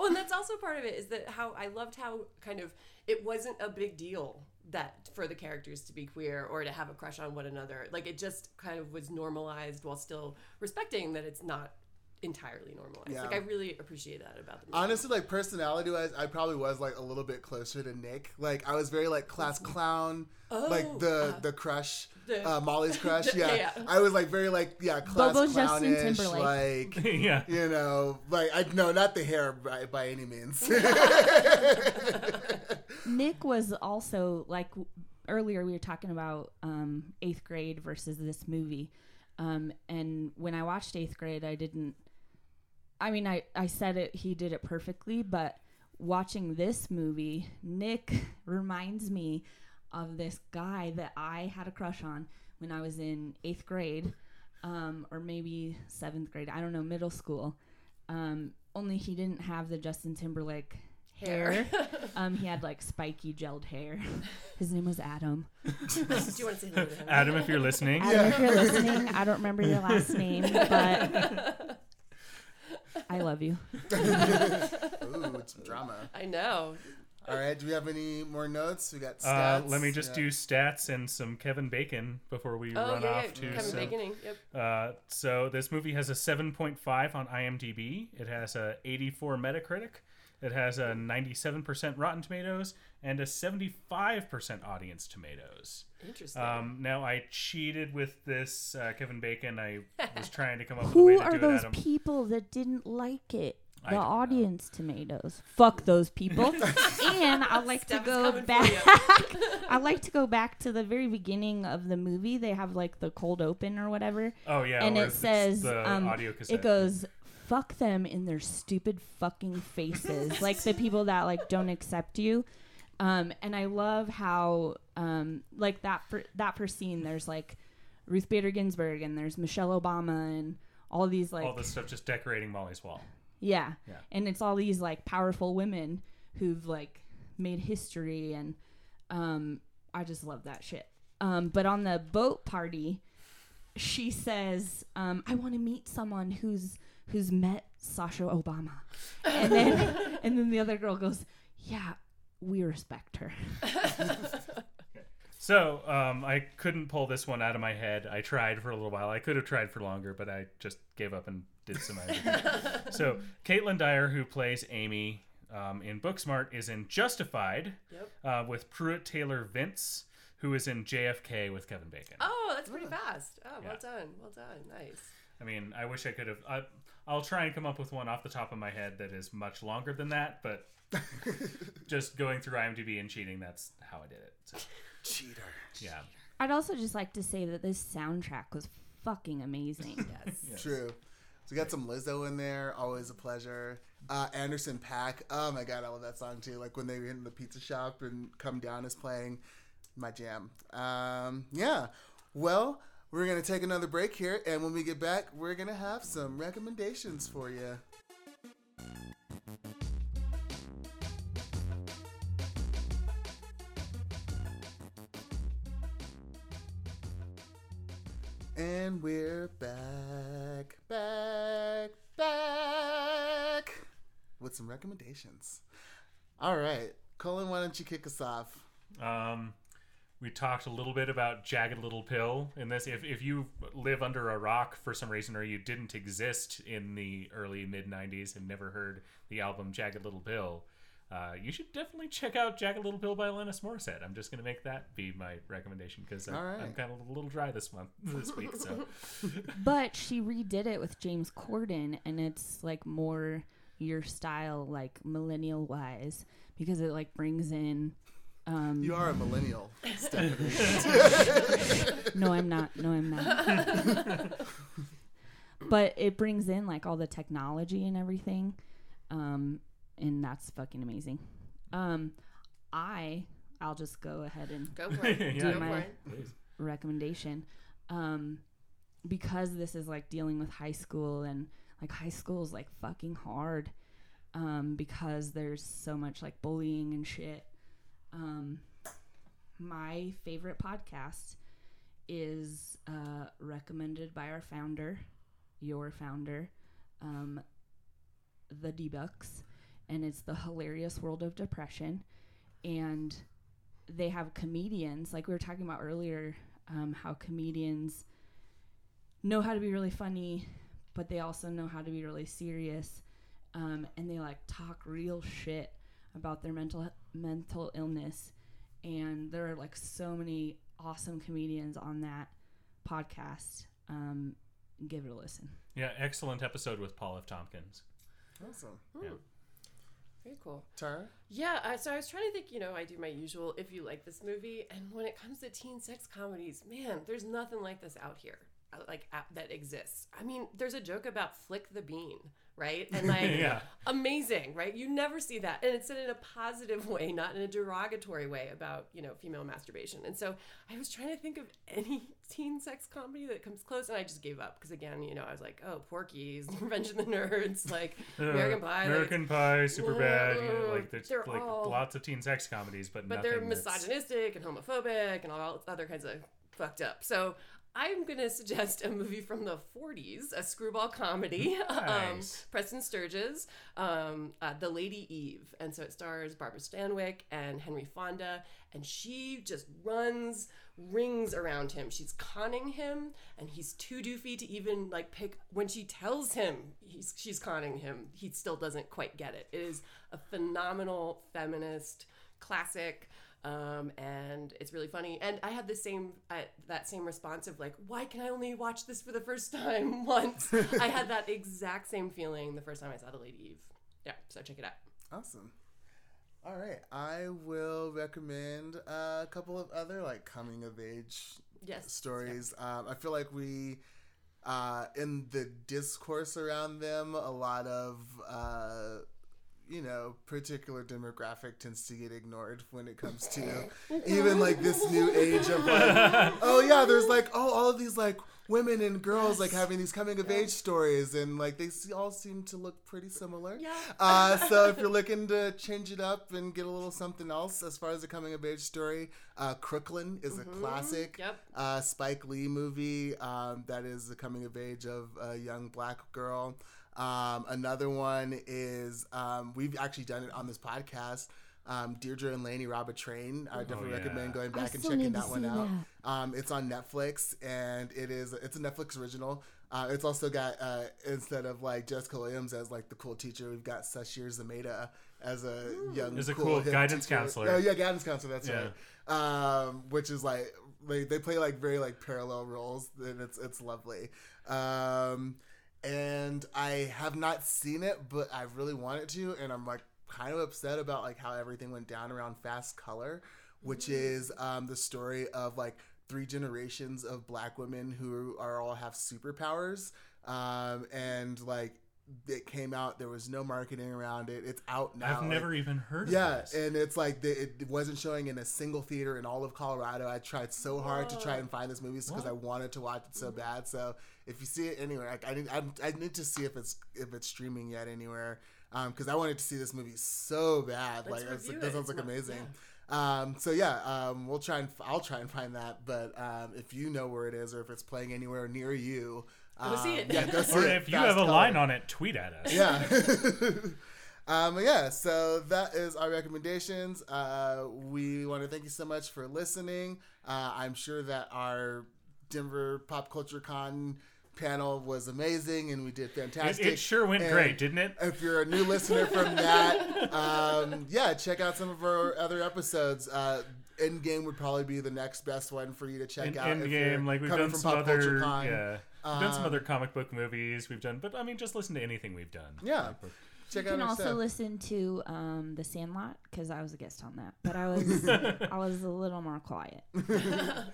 Well, and that's also part of it is that how I loved how kind of it wasn't a big deal that for the characters to be queer or to have a crush on one another. Like it just kind of was normalized while still respecting that it's not entirely normalized. Yeah. Like I really appreciate that about the movie. Honestly, like personality wise, I probably was like a little bit closer to Nick. Like I was very like class clown, like Oh, the uh, the crush, the- uh, Molly's crush. the- yeah. yeah. I was like very like yeah class Bobo clownish, like yeah. you know, like I no, not the hair by, by any means. Nick was also like earlier we were talking about um, eighth grade versus this movie, um, and when I watched eighth grade, I didn't. I mean, I I said it. He did it perfectly, but watching this movie, Nick reminds me of this guy that I had a crush on when I was in eighth grade, um, or maybe seventh grade. I don't know, middle school. Um, only he didn't have the Justin Timberlake hair. um, he had like spiky gelled hair. His name was Adam. Do you want to say hello to him? Adam, if you're listening, Adam, if you're listening, I don't remember your last name, but I love you. Ooh, it's drama. I know. All right, do we have any more notes? We got uh, let me just Yeah. do stats and some Kevin Bacon before we Oh run yeah, off yeah. to Kevin some. Baconing. Yep. Uh, so this movie has a 7.5 on IMDb. It has a 84 Metacritic. It has a 97% Rotten Tomatoes and a 75% Audience Tomatoes. Interesting. Um, now I cheated with this uh, Kevin Bacon. I was trying to come up with a way Who to are do it, those Adam. people that didn't like it? The audience tomatoes. Fuck those people. and I like to go coming for back. I like to go back to the very beginning of the movie. They have like the cold open or whatever. Oh yeah, and or it it's says the um, audio cassette. it goes fuck them in their stupid fucking faces like the people that like don't accept you um and i love how um like that for that first scene there's like ruth bader ginsburg and there's michelle obama and all these like all this stuff just decorating Molly's wall. Yeah. Yeah. And it's all these like powerful women who've like made history and um I just love that shit. Um but on the boat party she says um I want to meet someone who's who's met Sasha Obama. And then and then the other girl goes, "Yeah, we respect her." So um, I couldn't pull this one out of my head. I tried for a little while. I could have tried for longer, but I just gave up and did some editing. so Kaitlyn Dever, who plays Amy um, in Booksmart, is in Justified Yep. uh, with Pruitt Taylor Vince, who is in JFK with Kevin Bacon. Oh, that's pretty fast. Oh, well Yeah. done. Well done. Nice. I mean, I wish I could have. I, I'll try and come up with one off the top of my head that is much longer than that, but just going through IMDb and cheating, that's how I did it. So, cheater. yeah. I'd also just like to say that this soundtrack was fucking amazing. Yes. True. So we got some Lizzo in there. Always a pleasure. Uh, Anderson .Paak. Oh my god, I love that song too. Like when they were in the pizza shop and "Come Down" is playing, my jam. Um, yeah. Well, we're gonna take another break here, and when we get back, we're gonna have some recommendations for you. And we're back, back, back with some recommendations. All right, Colin, why don't you kick us off? Um, we talked a little bit about Jagged Little Pill in this. If, if you live under a rock for some reason or you didn't exist in the early mid 90s and never heard the album Jagged Little Pill, uh, you should definitely check out Jagged Little Pill by Alanis Morissette. I'm just going to make that be my recommendation because All right. I'm kind of a little dry this month, this week. So But she redid it with James Corden, and it's like more your style, like millennial wise, because it like brings in. Um, You are a millennial, Stephanie. no, I'm not. No, I'm not. but it brings in like all the technology and everything, um, and that's fucking amazing. Um, I I'll just go ahead and Go for it. Yeah. Go My- for recommendation um because this is like dealing with high school and like high school is like fucking hard um because there's so much like bullying and shit um my favorite podcast is uh recommended by our founder your founder um the debucks and it's the hilarious world of depression and they have comedians like we were talking about earlier um, how comedians know how to be really funny but they also know how to be really serious, um, and they like talk real shit about their mental mental illness. And there are like so many awesome comedians on that podcast. Um, give it a listen. Yeah, excellent episode with Paul F. Tompkins. Awesome. Yeah. Very cool. Tara? Yeah, uh, so I was trying to think, you know, I do my usual if you like this movie, and when it comes to teen sex comedies, man, there's nothing like this out here, like uh, that exists. I mean, there's a joke about flick the bean, right? And like, Yeah. amazing, right? You never see that, and it's said in a positive way, not in a derogatory way about you know female masturbation. And so I was trying to think of any teen sex comedy that comes close, and I just gave up because again, you know, I was like, oh, Porky's, Revenge of the Nerds, like American Uh, Pie, like, American Pie, super bad. You know, like there's like all- lots of teen sex comedies, but but they're that's- misogynistic and homophobic and all other kinds of fucked up. So I'm gonna suggest a movie from the 40s, a screwball comedy. um, Preston Sturges, um, uh, The Lady Eve, and so it stars Barbara Stanwyck and Henry Fonda, and she just runs rings around him. She's conning him, and he's too doofy to even like pick. When she tells him he's she's conning him, he still doesn't quite get it. It is a phenomenal feminist classic um, and it's really funny. And I had the same uh, that same response of like, why can I only watch this for the first time once? I had that exact same feeling the first time I saw The Lady Eve. Yeah, so check it out. Awesome. All right. I will recommend a couple of other like coming of age Yes. stories. Um, I feel like we, uh, in the discourse around them, a lot of, uh, you know, particular demographic tends to get ignored when it comes to even like this new age of like, oh yeah, there's like, oh, all of these like women and girls like having these coming of age stories and like they see, all seem to look pretty similar. Yeah. Uh, so if you're looking to change it up and get a little something else as far as a coming of age story, uh, Crooklyn is a classic Yep. uh, Spike Lee movie um, that is the coming of age of a young black girl. Um, another one is um, we've actually done it on this podcast. Um, Deidra and Laney rob a train. I definitely yeah. recommend going I back and checking that one see out. Um, it's on Netflix and it is it's a Netflix original. Uh, it's also got uh, instead of like Jessica Williams as like the cool teacher, we've got Sasheer Zamata as a young As a cool, cool guidance teacher. counselor. Oh yeah, guidance counselor. That's Yeah. right. Um, which is like they, they play like very like parallel roles and it's it's lovely. Um, and I have not seen it, but I really wanted to, and I'm like kind of upset about like how everything went down around Fast Color, which is um, the story of like three generations of black women who are all have superpowers, um, and like it came out. There was no marketing around it. It's out now. I've like- never even heard of it. yeah, this. and it's like the, it wasn't showing in a single theater in all of Colorado. I tried so hard to try and find this movie because I wanted to watch it so bad. So if you see it anywhere, like I need, I, I need to see if it's if it's streaming yet anywhere. because I wanted to see this movie so bad. Let's like, it's, review that sounds like It's not- amazing. Um, so yeah, um, we'll try and I'll try and find that. But um, if you know where it is or if it's playing anywhere near you, Go see um, it. Yeah, go see Or it. if you Fast have a Color. line on it, tweet at us. Yeah. um, yeah, so that is our recommendations. Uh, we want to thank you so much for listening. Uh, I'm sure that our Denver Pop Culture Con panel was amazing and we did fantastic. it sure went And great, didn't it? If you're a new listener from that, um, yeah, check out some of our other episodes. Uh, Endgame would probably be the next best one for you to check In, out. if you're Endgame, like we've coming done from some Pop Culture other, Con. yeah, we've done some Um, other comic book movies. We've done, but I mean, just listen to anything we've done. Yeah. Comic book. Check You out can also stuff. listen to um, The Sandlot because I was a guest on that, but I was I was a little more quiet.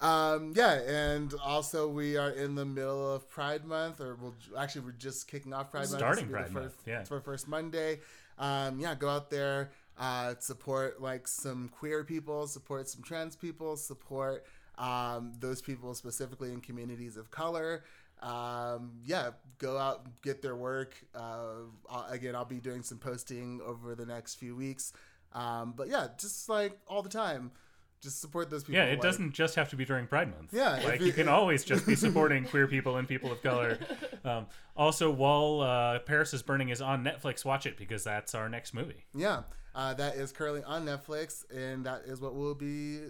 Um, yeah, and also we are in the middle of Pride Month, or we'll actually we're just kicking off Pride Month. Starting This will be Pride the Month, yeah. it's our first Monday. Um, yeah, go out there, uh, support like some queer people, support some trans people, support um, those people specifically in communities of color. Um, yeah, go out, get their work. Uh, I'll, again, I'll be doing some posting over the next few weeks. Um, but yeah, just like all the time, just support those people. Yeah, it like- doesn't just have to be during Pride Month. Yeah, like you- you can always just be supporting queer people and people of color. Um, also, while uh, Paris is Burning is on Netflix, watch it because that's our next movie. Yeah, uh, that is currently on Netflix, and that is what we'll be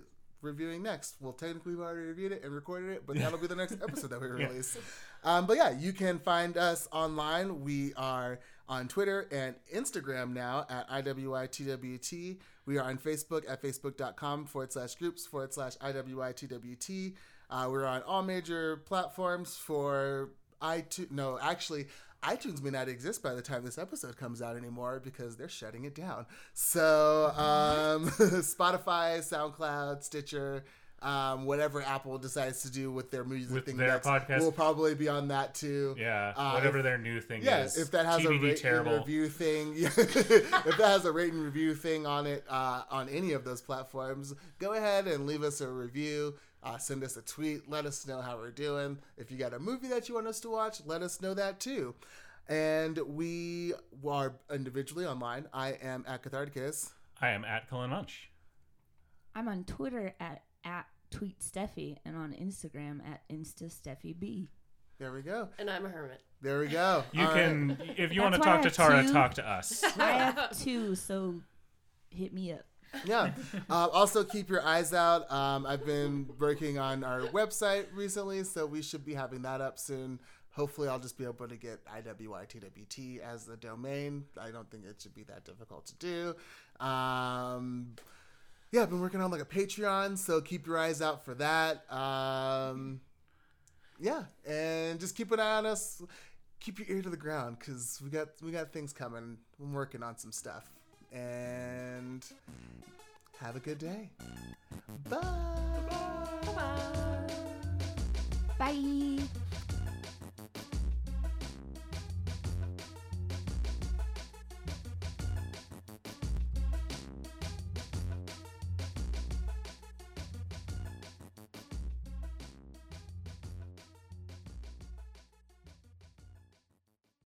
reviewing next. Well, technically, we've already reviewed it and recorded it, but that'll be the next episode that we release. Um, but yeah, you can find us online. We are on Twitter and Instagram now at IWITWT. We are on Facebook at facebook.com forward slash groups forward slash IWITWT. Uh, we're on all major platforms for iTunes. No, actually, iTunes may not exist by the time this episode comes out anymore because they're shutting it down. So, um, Spotify, SoundCloud, Stitcher, um, whatever Apple decides to do with their music With thing, their that's- podcast. will probably be on that too. Yeah, Uh, whatever if- their new thing Yeah, is. if that has a TBD rate terrible. and review thing, yeah, if that has a rate and review thing on it uh, on any of those platforms, go ahead and leave us a review. Uh, send us a tweet. Let us know how we're doing. If you got a movie that you want us to watch, let us know that too. And we are individually online. I am at Catharticus. I am at Cullen Munch. I'm on Twitter at at tweet Steffi and on Instagram at insta Steffi B. There we go. And I'm a hermit. There we go. You All right. can, if you want to talk to Tara, two. talk to us. I have two, so hit me up. Yeah. Uh, also, keep your eyes out. Um, I've been working on our website recently, so we should be having that up soon. Hopefully, I'll just be able to get IWITWT as the domain. I don't think it should be that difficult to do. Um, yeah, I've been working on like a Patreon, so keep your eyes out for that. Um, yeah, and just keep an eye on us. Keep your ear to the ground because we got we got things coming. I'm working on some stuff, and have a good day. Bye. Bye.